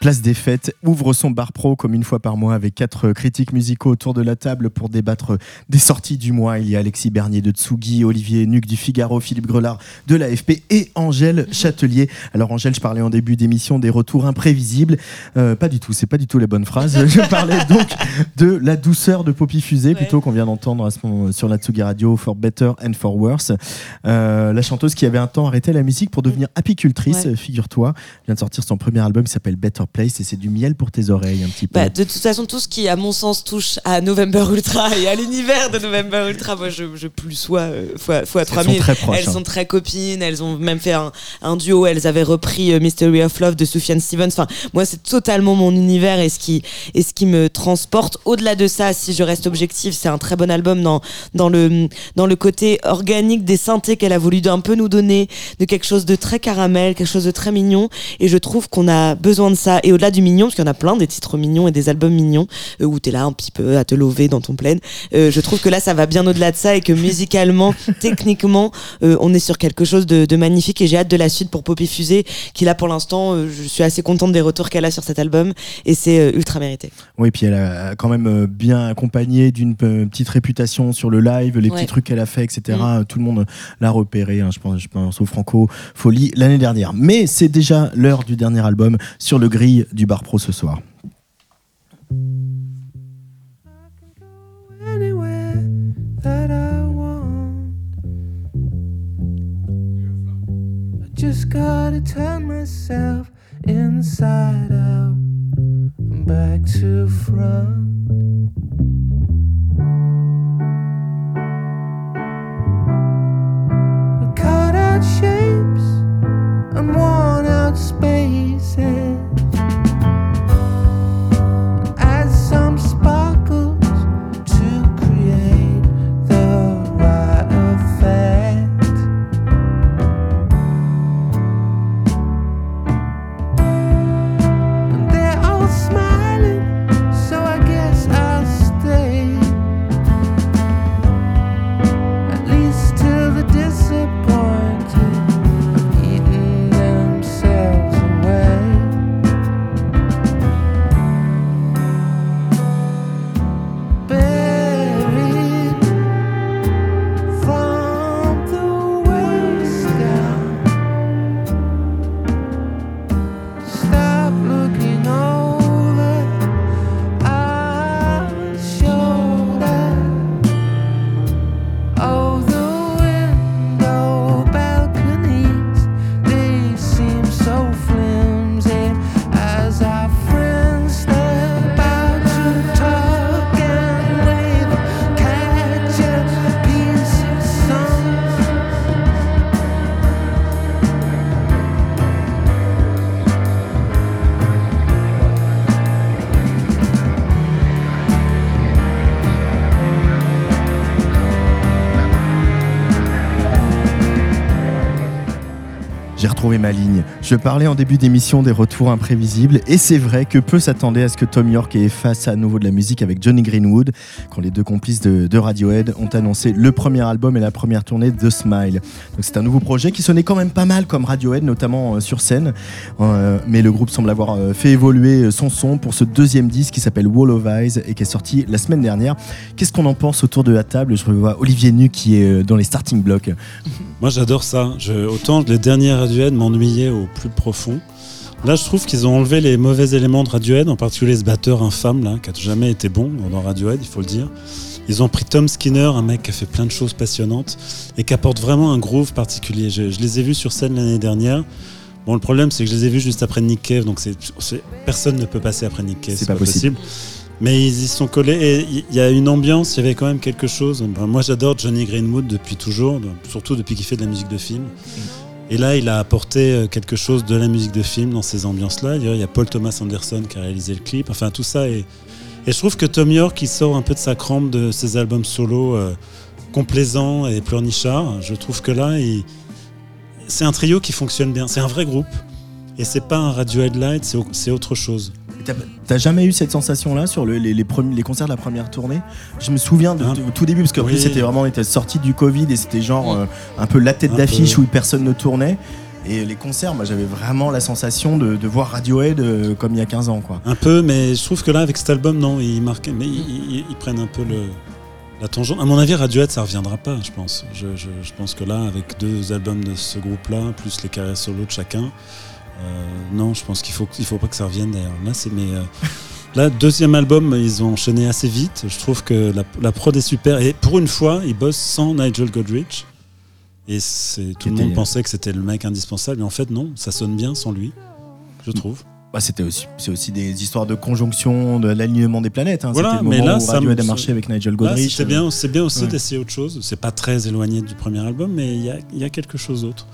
Place des Fêtes ouvre son bar pro comme une fois par mois avec quatre critiques musicaux autour de la table pour débattre des sorties du mois. Il y a Alexis Bernier de Tsugi, Olivier Nuc du Figaro, Philippe Grelard de l'AFP et Angèle Châtelier. Alors Angèle, je parlais en début d'émission des retours imprévisibles. Euh, pas du tout, c'est pas du tout les bonnes phrases. Je parlais donc de la douceur de Poppy Fusée plutôt qu'on vient d'entendre sur la Tsugi Radio For Better and For Worse. Euh, la chanteuse qui avait un temps arrêté la musique pour devenir apicultrice, figure-toi, vient de sortir son premier album qui s'appelle Better Better Place et c'est du miel pour tes oreilles un petit peu. Bah, de toute façon, tout ce qui, à mon sens, touche à November Ultra et à l'univers de November Ultra, moi je, je plus sois euh, fois, fois Elles 3000. sont très proches. Elles hein. sont très copines, elles ont même fait un, un duo, elles avaient repris euh, Mystery of Love de Sufjan Stevens. Enfin, moi, c'est totalement mon univers et ce qui, et ce qui me transporte. Au-delà de ça, si je reste objective, c'est un très bon album dans, dans, le, dans le côté organique des synthés qu'elle a voulu un peu nous donner, de quelque chose de très caramel, quelque chose de très mignon. Et je trouve qu'on a besoin de ça. Et au-delà du mignon, parce qu'il y en a plein des titres mignons et des albums mignons, euh, où t'es là un petit peu à te lever dans ton plein, euh, je trouve que là, ça va bien au-delà de ça et que musicalement, techniquement, euh, on est sur quelque chose de, de magnifique et j'ai hâte de la suite pour Poppy Fusée, qui là, pour l'instant, euh, je suis assez contente des retours qu'elle a sur cet album et c'est euh, ultra mérité. Oui, puis elle a quand même bien accompagné d'une petite réputation sur le live, les Ouais. petits trucs qu'elle a fait, etc. Mm. Tout le monde l'a repéré, hein, je, pense, je pense au Franco Folie l'année dernière. Mais c'est déjà l'heure du dernier album sur le grill du Bar Pro ce soir. just gotta turn myself inside out and back to front. We cut out shapes and worn out spaces. Ma ligne. Je parlais en début d'émission des retours imprévisibles et c'est vrai que peu s'attendaient à ce que Tom York ait face à nouveau de la musique avec Johnny Greenwood quand les deux complices de, de Radiohead ont annoncé le premier album et la première tournée The Smile. C'est un nouveau projet qui sonnait quand même pas mal comme Radiohead, notamment euh, sur scène. Euh, mais le groupe semble avoir euh, fait évoluer son son pour ce deuxième disque qui s'appelle Wall of Eyes et qui est sorti la semaine dernière. Qu'est-ce qu'on en pense autour de la table? Je vois Olivier Nu qui est dans les starting blocks. Moi, j'adore ça. Autant les derniers Radiohead m'ennuyaient au plus profond. Là, je trouve qu'ils ont enlevé les mauvais éléments de Radiohead, en particulier ce batteur infâme, là, qui a jamais été bon dans Radiohead, il faut le dire. Ils ont pris Tom Skinner, un mec qui a fait plein de choses passionnantes et qui apporte vraiment un groove particulier. Je, je les ai vus sur scène l'année dernière. Bon, le problème, c'est que je les ai vus juste après Nick Cave, donc c'est, personne ne peut passer après Nick Cave. C'est pas possible. Mais ils y sont collés et il y a une ambiance, il y avait quand même quelque chose. Ben, moi, j'adore Johnny Greenwood depuis toujours, surtout depuis qu'il fait de la musique de film. Et là, il a apporté euh, quelque chose de la musique de film dans ces ambiances-là. Il y a Paul Thomas Anderson qui a réalisé le clip. Enfin, tout ça. Et je trouve que Tom York, il sort un peu de sa crampe de ses albums solo euh, complaisants et pleurnichards. Je trouve que là, c'est un trio qui fonctionne bien. C'est un vrai groupe. Et c'est pas un Radiohead Light, c'est au- c'est autre chose. T'as- jamais eu cette sensation-là sur le- les, les, premiers- les concerts de la première tournée? Je me souviens de, de- au tout début, parce qu'après Oui. c'était vraiment, on était sorti du Covid et c'était genre euh, un peu la tête d'affiche où personne ne tournait. Et les concerts, moi j'avais vraiment la sensation de, de voir Radiohead euh, comme il y a 15 ans. Quoi. Un peu, mais je trouve que là, avec cet album, non, ils marquent, mais ils, ils- ils prennent un peu le, la tangente. À mon avis, Radiohead, ça reviendra pas, je pense. Je, je- je pense que là, avec deux albums de ce groupe-là, plus les carrières solo de chacun, non, je pense qu'il faut, il faut pas que ça revienne d'ailleurs. Là, c'est mais euh, là, deuxième album, ils ont enchaîné assez vite. Je trouve que la, la prod est super et pour une fois, ils bossent sans Nigel Godrich. Et c'est tout le monde était- pensait que c'était le mec indispensable, mais en fait non, ça sonne bien sans lui, je trouve. Bah, c'était aussi, c'est aussi des histoires de conjonction, de l'alignement des planètes. Hein. Voilà, mais là, où ça a marché avec Nigel Godrich. c'est bien, c'est bien aussi Ouais. d'essayer autre chose. C'est pas très éloigné du premier album, mais il y a, il y a quelque chose d'autre.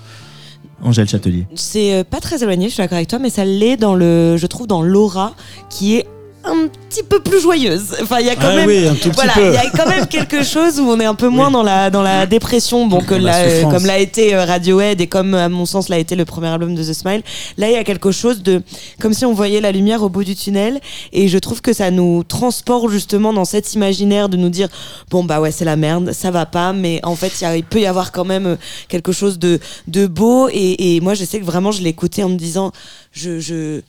Angèle Châtelier. C'est euh, pas très éloigné, je suis d'accord avec toi, mais ça l'est dans le, je trouve, dans l'aura qui est un petit peu plus joyeuse. Enfin, il y a quand Ah même. oui, Voilà, il y a quand même quelque chose où on est un peu moins Oui. dans la dans la dépression, bon que la l'a- euh, comme l'a été euh, Radiohead et comme à mon sens l'a été le premier album de The Smile. Là, il y a quelque chose de comme si on voyait la lumière au bout du tunnel et je trouve que ça nous transporte justement dans cet imaginaire de nous dire bon bah ouais c'est la merde, ça va pas, mais en fait il y a- il peut y avoir quand même euh, quelque chose de de beau et, et moi je sais que vraiment je écouté en me disant je je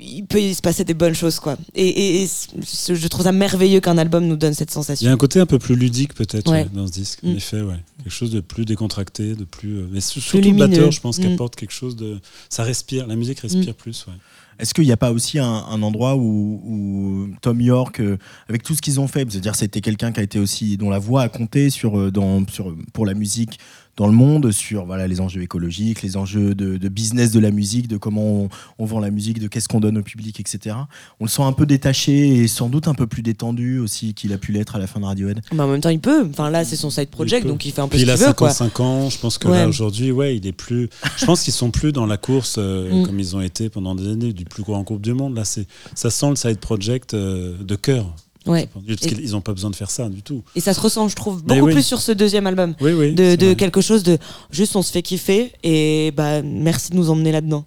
il peut y se passer des bonnes choses quoi et, et- et c- je trouve ça merveilleux qu'un album nous donne cette Il y sensation a un côté un peu plus ludique peut-être Ouais. ouais, dans ce disque. Mm. En effet, ouais. quelque chose de plus décontracté, de plus. euh, Mais su- surtout le batteur, je pense, Mm. qu'apporte quelque chose de. Ça respire. La musique respire plus. Ouais. Est-ce qu'il n'y a pas aussi un, un endroit où, où Tom York, euh, avec tout ce qu'ils ont fait, c'est-à-dire c'était quelqu'un qui a été aussi dont la voix a compté sur, euh, dans, sur, pour la musique dans le monde, sur voilà, les enjeux écologiques, les enjeux de, de business de la musique, de comment on, on vend la musique, de qu'est-ce qu'on donne au public, etc. On le sent un peu détaché et sans doute un peu plus détendu aussi qu'il a pu l'être à la fin de Radiohead. mais en même temps il peut enfin là c'est son side project donc il fait un peu Puis ce il a qu'il veut quoi 55 ans. Je pense que Ouais. là aujourd'hui, ouais, il est plus. Je pense qu'ils sont plus dans la course euh, Mm. comme ils ont été pendant des années du plus grand groupe du monde. Là, c'est ça sent le side project euh, de cœur. Ouais Parce Et- qu'ils n'ont pas besoin de faire ça du tout. et ça se ressent je trouve beaucoup oui. plus sur ce deuxième album Oui, oui. de, de quelque chose de juste on se fait kiffer et bah merci de nous emmener là-dedans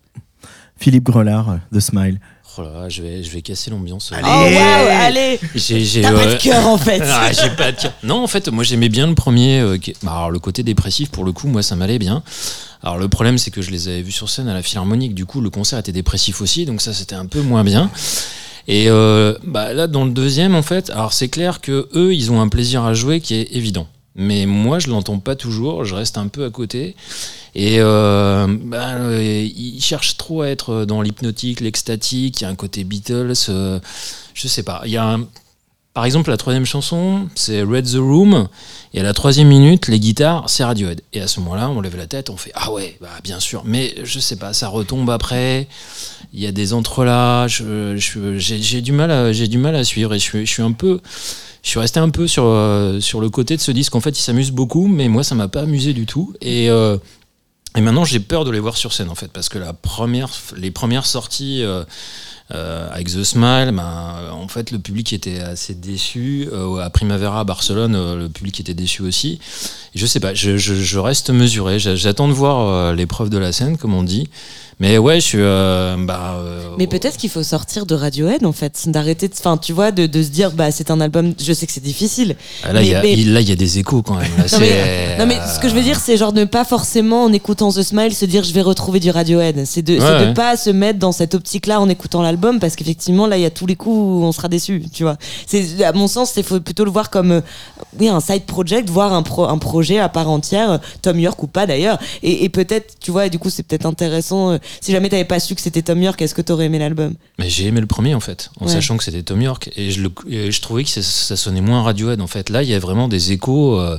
Philippe Grelard, The Smile. Oh là là, je vais, je vais casser l'ambiance. oh waouh allez J'ai, t'as pas de cœur en fait Ah, j'ai pas de cœur. Non, en fait, moi j'aimais bien le premier. euh, qui- bah, alors, le côté dépressif, pour le coup, moi ça m'allait bien. Alors, le problème, c'est que je les avais vus sur scène à la Philharmonique. Du coup, le concert était dépressif aussi, donc ça c'était un peu moins bien. Et euh, bah, là, dans le deuxième, en fait, alors c'est clair que eux, ils ont un plaisir à jouer qui est évident. Mais moi, je l'entends pas toujours. Je reste un peu à côté. Et euh, bah, euh, ils cherchent trop à être dans l'hypnotique, l'extatique. Il y a un côté Beatles. euh, je sais pas. Il y a un- par exemple, la troisième chanson, c'est Red the Room. Et à la troisième minute, les guitares, c'est Radiohead. Et à ce moment-là, on lève la tête, on fait Ah ouais, bah bien sûr. Mais je sais pas, ça retombe après. Il y a des entrelacs. J'ai du, mal à- suivre. Et je suis, un peu. Je suis resté un peu sur, euh, sur le côté de ce disque. En fait, il s'amuse beaucoup, mais moi, ça m'a pas amusé du tout. Et. euh, maintenant, j'ai peur de les voir sur scène, en fait, parce que les premières sorties euh, euh, avec The Smile, ben, en fait, le public était assez déçu. Euh, à Primavera, à Barcelone, euh, le public était déçu aussi. Et je sais pas, je, reste mesuré. J'a- J'attends de voir euh, l'épreuve de la scène, comme on dit. Mais ouais, je suis. euh, bah, euh, Mais peut-être qu'il faut sortir de Radiohead en fait, d'arrêter de, enfin tu vois, de, de se dire bah c'est un album. Je sais que c'est difficile. ah, là, il y a- mais- y des échos quand même. Là, Non mais, c'est, non mais ce que je veux dire c'est genre ne pas forcément en écoutant The Smile se dire je vais retrouver du Radiohead. C'est de, c'est Ouais, de ouais. pas se mettre dans cette optique-là en écoutant l'album parce qu'effectivement là il y a tous les coups où on sera déçu. Tu vois. C'est à mon sens il faut plutôt le voir comme euh, oui un side project, voir un, pro- un projet à part entière, euh, Tom York ou pas d'ailleurs. Et, et peut-être tu vois et du coup c'est peut-être intéressant. Si jamais t'avais pas su que c'était Tom York, est-ce que t'aurais aimé l'album? Mais j'ai aimé le premier en fait, en Ouais. sachant que c'était Tom York. Et je, le- et je trouvais que ça, ça sonnait moins Radiohead en fait. Là, il y a vraiment des échos. euh,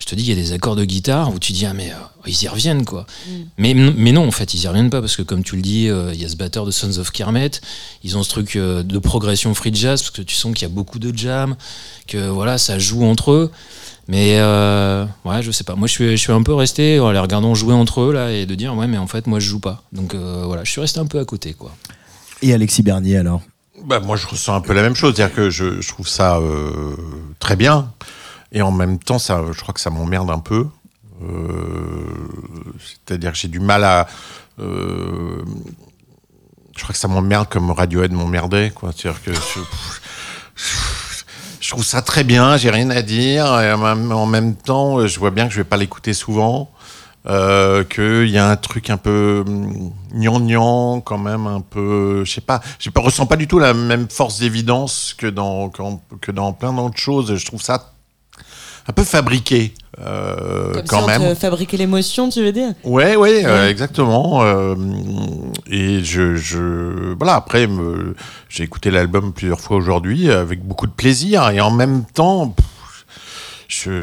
je te dis, il y a des accords de guitare où tu dis, ah mais euh, ils y reviennent quoi. Mais, mais non, en fait, ils y reviennent pas parce que comme tu le dis, euh, il y a ce batteur de Sons of Kermet. Ils ont ce truc euh, de progression free jazz parce que tu sens qu'il y a beaucoup de jam, que voilà, ça joue entre eux. Mais euh, ouais, je sais pas. Moi, je suis, je suis un peu resté en les regardant jouer entre eux là et de dire, ouais, mais en fait, moi, je joue pas. Donc euh, voilà, je suis resté un peu à côté quoi. Et Alexis Bernier alors? Bah, moi, je ressens un peu la même chose. C'est-à-dire que je, je trouve ça euh, très bien. Et en même temps, ça, je crois que ça m'emmerde un peu. Euh, C'est-à-dire que j'ai du mal à. euh, je crois que ça m'emmerde comme Radiohead m'emmerdait. quoi. C'est-à-dire que. Je, je trouve ça très bien, j'ai rien à dire. Et en même- temps, je vois bien que je vais pas l'écouter souvent. Euh, qu'il y a un truc un peu hum, gnangnan quand même un peu je sais pas je ressens pas du tout la même force d'évidence que dans que dans plein d'autres choses je trouve ça un peu fabriqué euh, Comme quand si même te fabriquait l'émotion, tu veux dire? Ouais, ouais, euh, Ouais. exactement. euh, et je, je, voilà. Après, j'ai écouté l'album plusieurs fois aujourd'hui avec beaucoup de plaisir et en même temps, pff, je,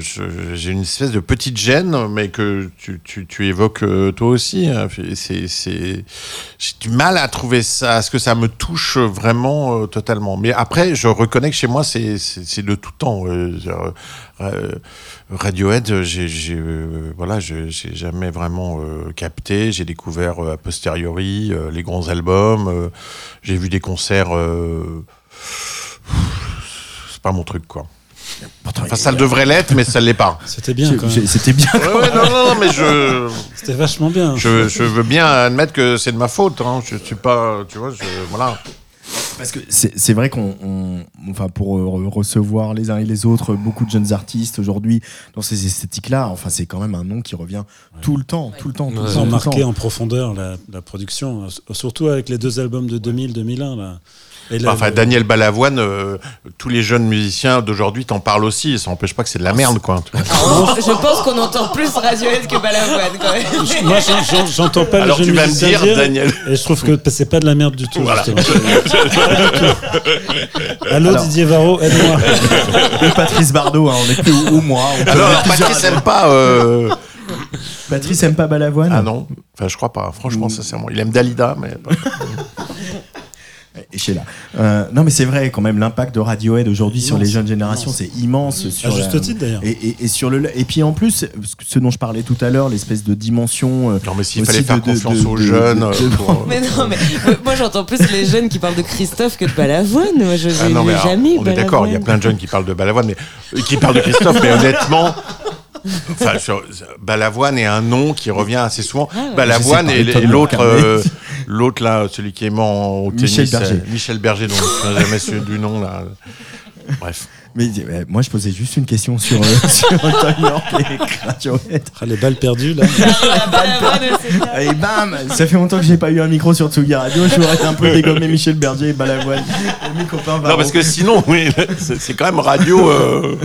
j'ai une espèce de petite gêne, mais que tu, tu, tu évoques euh, toi aussi. Hein. C'est, c'est, j'ai du mal à trouver ça, à ce que ça me touche vraiment euh, totalement. Mais après, je reconnais que chez moi, c'est, c'est, de tout temps. Euh, Radiohead, j'ai, j'ai voilà, j'ai jamais vraiment capté. J'ai découvert a posteriori les grands albums. j'ai vu des concerts. c'est pas mon truc, quoi. Enfin, ça le devrait l'être, mais ça l'est pas. C'était bien. quand même. C'était bien. Ouais, ouais, non, non, non, mais je, C'était vachement bien. je, je veux bien admettre que c'est de ma faute. Hein. Je suis pas, tu vois, je, voilà. Parce que c'est vrai qu'on, on- enfin, pour euh, recevoir les uns et les autres beaucoup de jeunes artistes aujourd'hui dans ces esthétiques-là, enfin, c'est quand même un nom qui revient tout le temps, tout le temps, tout le Ouais. temps, Ils ont tout le marqué en profondeur la, la production, surtout avec les deux albums de 2000-2001. Là. Là, Enfin, le- Daniel Balavoine, euh, tous les jeunes musiciens d'aujourd'hui t'en parlent aussi. Ça n'empêche pas que c'est de la merde, quoi. Alors, je pense qu'on entend plus Radiohead que Balavoine quand même. Moi, j'en- j'en- j'entends pas Alors les tu vas me dire, dire, Daniel. Et je trouve que c'est pas de la merde du tout. Voilà. justement. Allô Alors- Didier Varro, aide-moi. Et Patrice Bardot, hein, on est plus ou, ou moi. Alors, Patrice aime pas. euh, Patrice aime pas Balavoine Ah non, enfin, je crois pas. Franchement, sincèrement, il aime Dalida, mais. Et Sheila. Euh, non, mais c'est vrai, quand même, l'impact de Radiohead aujourd'hui sur les jeunes générations, immense. c'est immense. Sur À juste la- titre, d'ailleurs. Et, et- et sur le, et puis en plus, ce dont je parlais tout à l'heure, l'espèce de dimension. euh, Non, mais s'il fallait faire de- confiance de- aux de- jeunes. de- euh, de- pour, Mais non, mais moi j'entends plus les jeunes qui parlent de Christophe que de Balavoine. Moi je Ah non, mais jamais. on est d'accord, il y a plein de jeunes qui parlent de Balavoine, mais qui parlent de Christophe, mais honnêtement, enfin, sur- Balavoine est un nom qui revient assez souvent. Ah ouais. Balavoine Je sais et, pas, et Thomas l'autre, Carnet. euh, l'autre là, celui qui est mort au tennis, Michel Berger. euh, Michel Berger, dont je n'ai jamais su du nom là. Bref. Mais euh, moi, je posais juste une question sur, euh, sur Tom York et Radiohead. Ah, les balles perdues, là. Et bam Ça fait longtemps que j'ai pas eu un micro sur Tsugi Radio. Je voudrais un peu dégommer Michel Berger et Balavoine. Et mes copains Non, parce que sinon, oui, c'est c'est quand même radio. euh,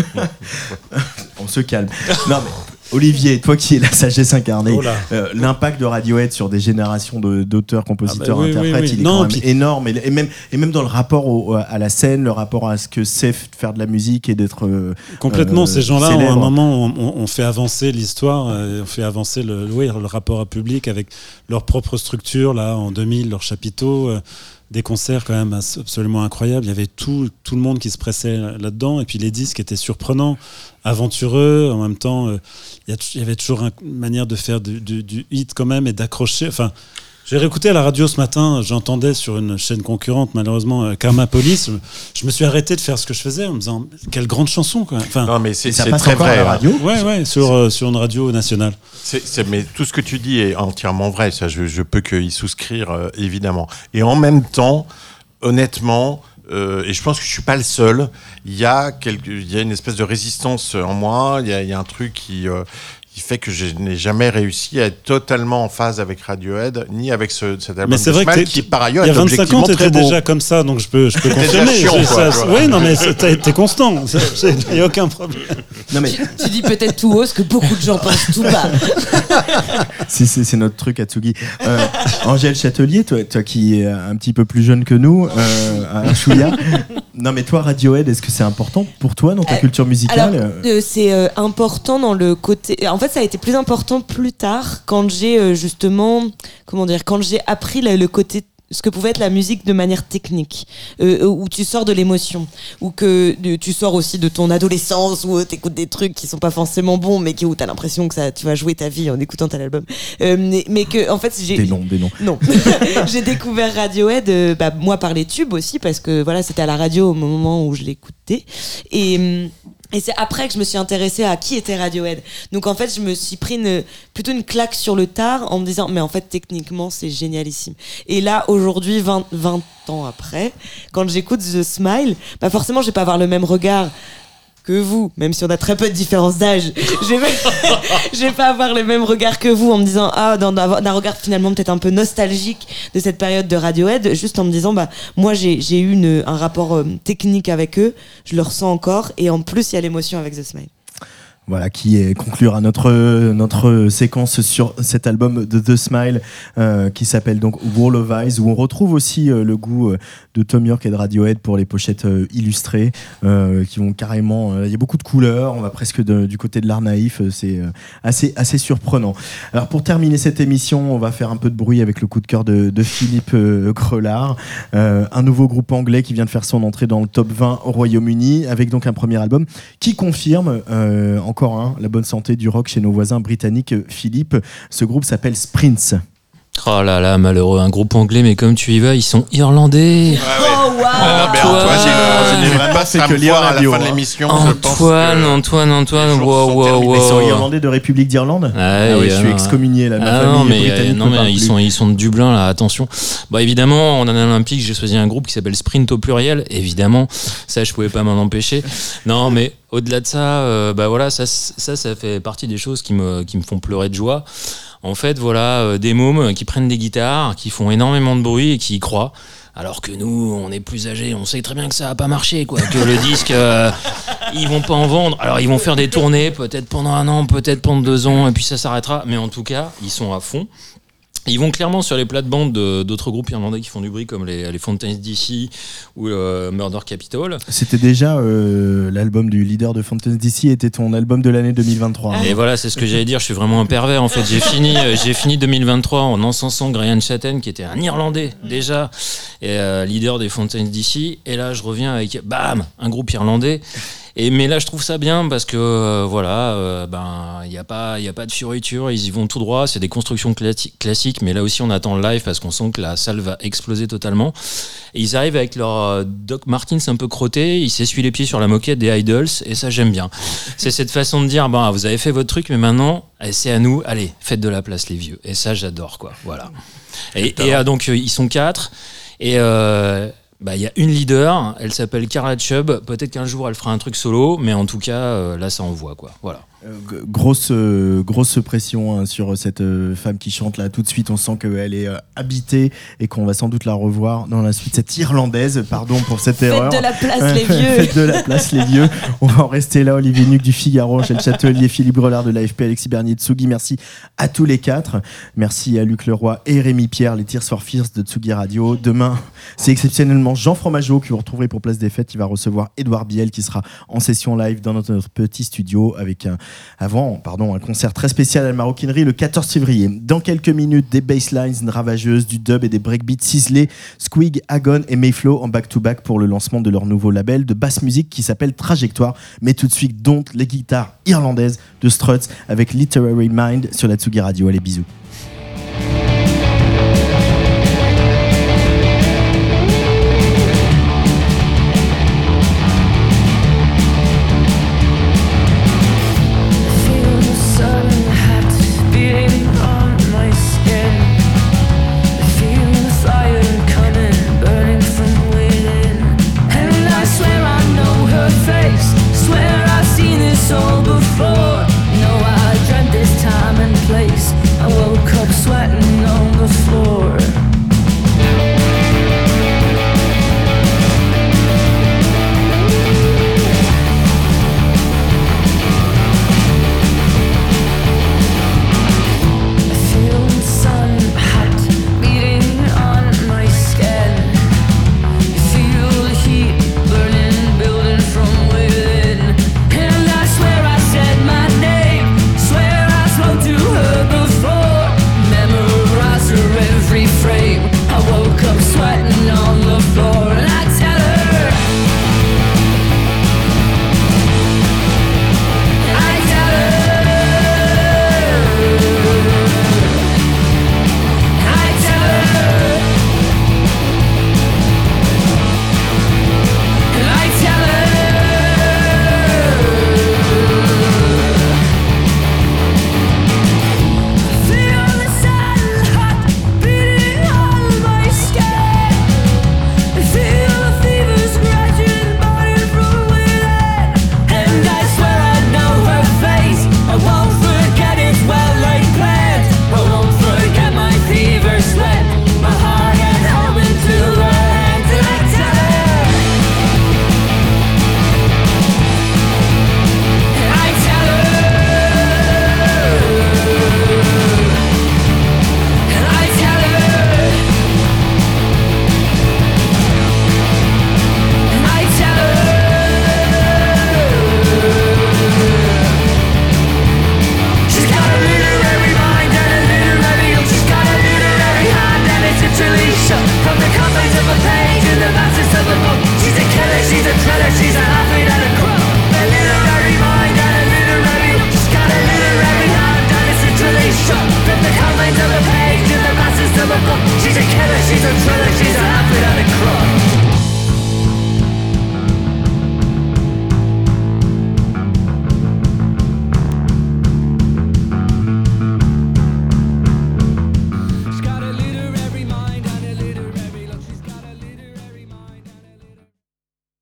On se calme. Non, mais Olivier, toi qui es la sagesse incarnée, Oh euh, l'impact de Radiohead sur des générations de- d'auteurs, compositeurs, Ah bah oui, interprètes, oui, oui. il est Non, quand même puis- énorme. Et, et même, et même dans le rapport au- à la scène, le rapport à ce que c'est faire de la musique et d'être. euh, Complètement, euh, ces gens-là, à un moment, on, on- on fait avancer l'histoire, on fait avancer le, oui, le rapport à public avec leur propre structure, là, en 2000, leurs chapiteaux, des concerts quand même absolument incroyables. Il y avait tout, tout le monde qui se pressait là-dedans, et puis les disques étaient surprenants, aventureux, en même temps, euh, il y, avait toujours un- une manière de faire du, du- du hit quand même et d'accrocher. Enfin, j'ai réécouté à la radio ce matin, j'entendais sur une chaîne concurrente, malheureusement, euh, Karma Police. Je, me suis arrêté de faire ce que je faisais en me disant, quelle grande chanson, quoi. Enfin, Non, mais c'est très vrai. à la hein. radio. Ouais, ouais, sur, euh, sur une radio nationale. C'est- c'est- mais tout ce que tu dis est entièrement vrai, ça je, je peux que y souscrire euh, évidemment. Et en même temps, honnêtement, euh, et je pense que je suis pas le seul, il y a quelque, il y a une espèce de résistance en moi, il y a, il y a un truc qui euh, qui fait que je n'ai jamais réussi à être totalement en phase avec Radiohead, ni avec ce, cet album Mais c'est vrai que t'es- qui par ailleurs Il y a est 25 ans, t'étais déjà comme ça, donc je peux, je peux confirmer. chiant, quoi, ça- oui, non, mais été constant. Il n'y a aucun problème. Non, mais Tu, tu dis peut-être tout haut ce que beaucoup de gens pensent tout bas. c'est- notre truc à Tsugi. Euh, Angèle Châtelier, toi, toi qui es un petit peu plus jeune que nous, euh, un chouïa. Non, mais toi, Radiohead, est-ce que c'est important pour toi dans ta Euh, culture musicale Alors, euh euh, c'est euh, important dans le côté. En fait, ça a été plus important plus tard quand j'ai justement, comment dire, quand j'ai appris le, le côté ce que pouvait être la musique de manière technique, euh, où tu sors de l'émotion, ou que euh, tu sors aussi de ton adolescence, où tu écoutes des trucs qui sont pas forcément bons, mais qui, où tu as l'impression que ça, tu vas jouer ta vie en écoutant tel album. Euh, mais, mais que, en fait, j'ai. Des noms, des noms. Non. j'ai découvert Radiohead, euh, bah, moi par les tubes aussi, parce que voilà, c'était à la radio au moment où je l'écoutais. Et. Et c'est après que je me suis intéressée à qui était Radiohead. Donc en fait, je me suis pris plutôt une claque sur le tard en me disant, mais en fait, techniquement, c'est génialissime. Et là, aujourd'hui, 20, 20 ans après, quand j'écoute The Smile, bah forcément, je vais pas avoir le même regard que vous, même si on a très peu de différence d'âge. Je vais, pas avoir le même regard que vous en me disant ah d'un regard finalement peut-être un peu nostalgique de cette période de Radiohead, juste en me disant bah moi j'ai eu un rapport euh, technique avec eux, je le ressens encore et en plus il y a l'émotion avec The Smile. Voilà, qui conclura notre, notre séquence sur cet album de The Smile euh, qui s'appelle donc Wall of Eyes, où on retrouve aussi euh, le goût euh, de Tom York et de Radiohead pour les pochettes illustrées, qui vont carrément. Il y a beaucoup de couleurs, on va presque du côté de l'art naïf, c'est assez, assez surprenant. Alors pour terminer cette émission, on va faire un peu de bruit avec le coup de cœur de, de Philippe Crelard, un nouveau groupe anglais qui vient de faire son entrée dans le top 20 au Royaume-Uni, avec donc un premier album qui confirme encore la bonne santé du rock chez nos voisins britanniques. Philippe, ce groupe s'appelle Sprints. Oh là là, malheureux, un groupe anglais, mais comme tu y vas, ils sont irlandais. Oh wow Antoine, que lire à la fin de l'émission. Antoine, Antoine, Antoine, wow, wow, wow. Ils sont irlandais de République d'Irlande? Ah, oui, je suis excommunié là. Ah, non, mais, non, mais ils sont, ils sont de Dublin là. Attention. Bah évidemment, en année olympique, j'ai choisi un groupe qui s'appelle Sprint au pluriel. Évidemment, ça, je pouvais pas m'en empêcher. Non, mais au-delà de ça, euh, bah voilà, ça, ça, ça fait partie des choses qui me, qui me font pleurer de joie. En fait, voilà, euh, des mômes qui prennent des guitares, qui font énormément de bruit et qui y croient. Alors que nous, on est plus âgés, on sait très bien que ça va pas marcher, quoi. Que le disque, euh, ils vont pas en vendre. Alors ils vont faire des tournées, peut-être pendant un an, peut-être pendant deux ans, et puis ça s'arrêtera. Mais en tout cas, ils sont à fond. Ils vont clairement sur les plates-bandes d'autres groupes irlandais qui font du bruit, comme les, les Fountains DC ou euh, Murder Capital. C'était déjà euh, l'album du leader de Fountains DC, était ton album de l'année 2023. Et voilà, c'est ce que j'allais dire. Je suis vraiment un pervers. En fait, j'ai fini, euh, j'ai fini 2023 en encensant Brian Chatten, qui était un Irlandais déjà, et leader des Fountains DC. Et là, je reviens avec, bam, un groupe irlandais. Et, mais là, je trouve ça bien parce que euh, voilà, euh, ben il n'y a pas, il a pas de fioriture, ils y vont tout droit. C'est des constructions classiques, mais là aussi, on attend le live parce qu'on sent que la salle va exploser totalement. Et ils arrivent avec leur euh, Doc Martins un peu crotté, ils s'essuient les pieds sur la moquette des idols, et ça j'aime bien. C'est cette façon de dire, ben vous avez fait votre truc, mais maintenant eh, c'est à nous. Allez, faites de la place les vieux. Et ça j'adore quoi. Voilà. Et, et donc ils sont quatre. Et bah, y a une leader, elle s'appelle Carla Chubb. Peut-être qu'un jour elle fera un truc solo, mais en tout cas, euh, là ça envoie quoi. Voilà. Euh, grosse, euh, grosse pression hein, sur cette euh, femme qui chante là. Tout de suite, on sent qu'elle est habitée et qu'on va sans doute la revoir dans la suite. Cette irlandaise, pardon pour cette erreur. Faites de la place, les vieux. Faites de la place, les vieux. On va en rester là. Olivier Nuc du Figaro, Michel Châtelier, Philippe Grelard de l'AFP, Alexis Bernier de Tsugi. Merci à tous les quatre. Merci à Luc Leroy et Rémi Pierre, les Tears for Fierce de Tsugi Radio. Demain, c'est exceptionnellement Jean Fromageau que vous retrouverez pour Place des Fêtes. Il va recevoir Edouard Biel qui sera en session live dans notre petit studio avec un avant pardon, un concert très spécial à la maroquinerie le 14 février. Dans quelques minutes, des basslines ravageuses, du dub et des breakbeats ciselés, Squig, Agon et Mayflow en back-to-back pour le lancement de leur nouveau label de basse musique qui s'appelle Trajectoire. Mais tout de suite, Don't, les guitares irlandaises de Struts avec Literary Mind sur la Tsugi Radio. Allez, bisous.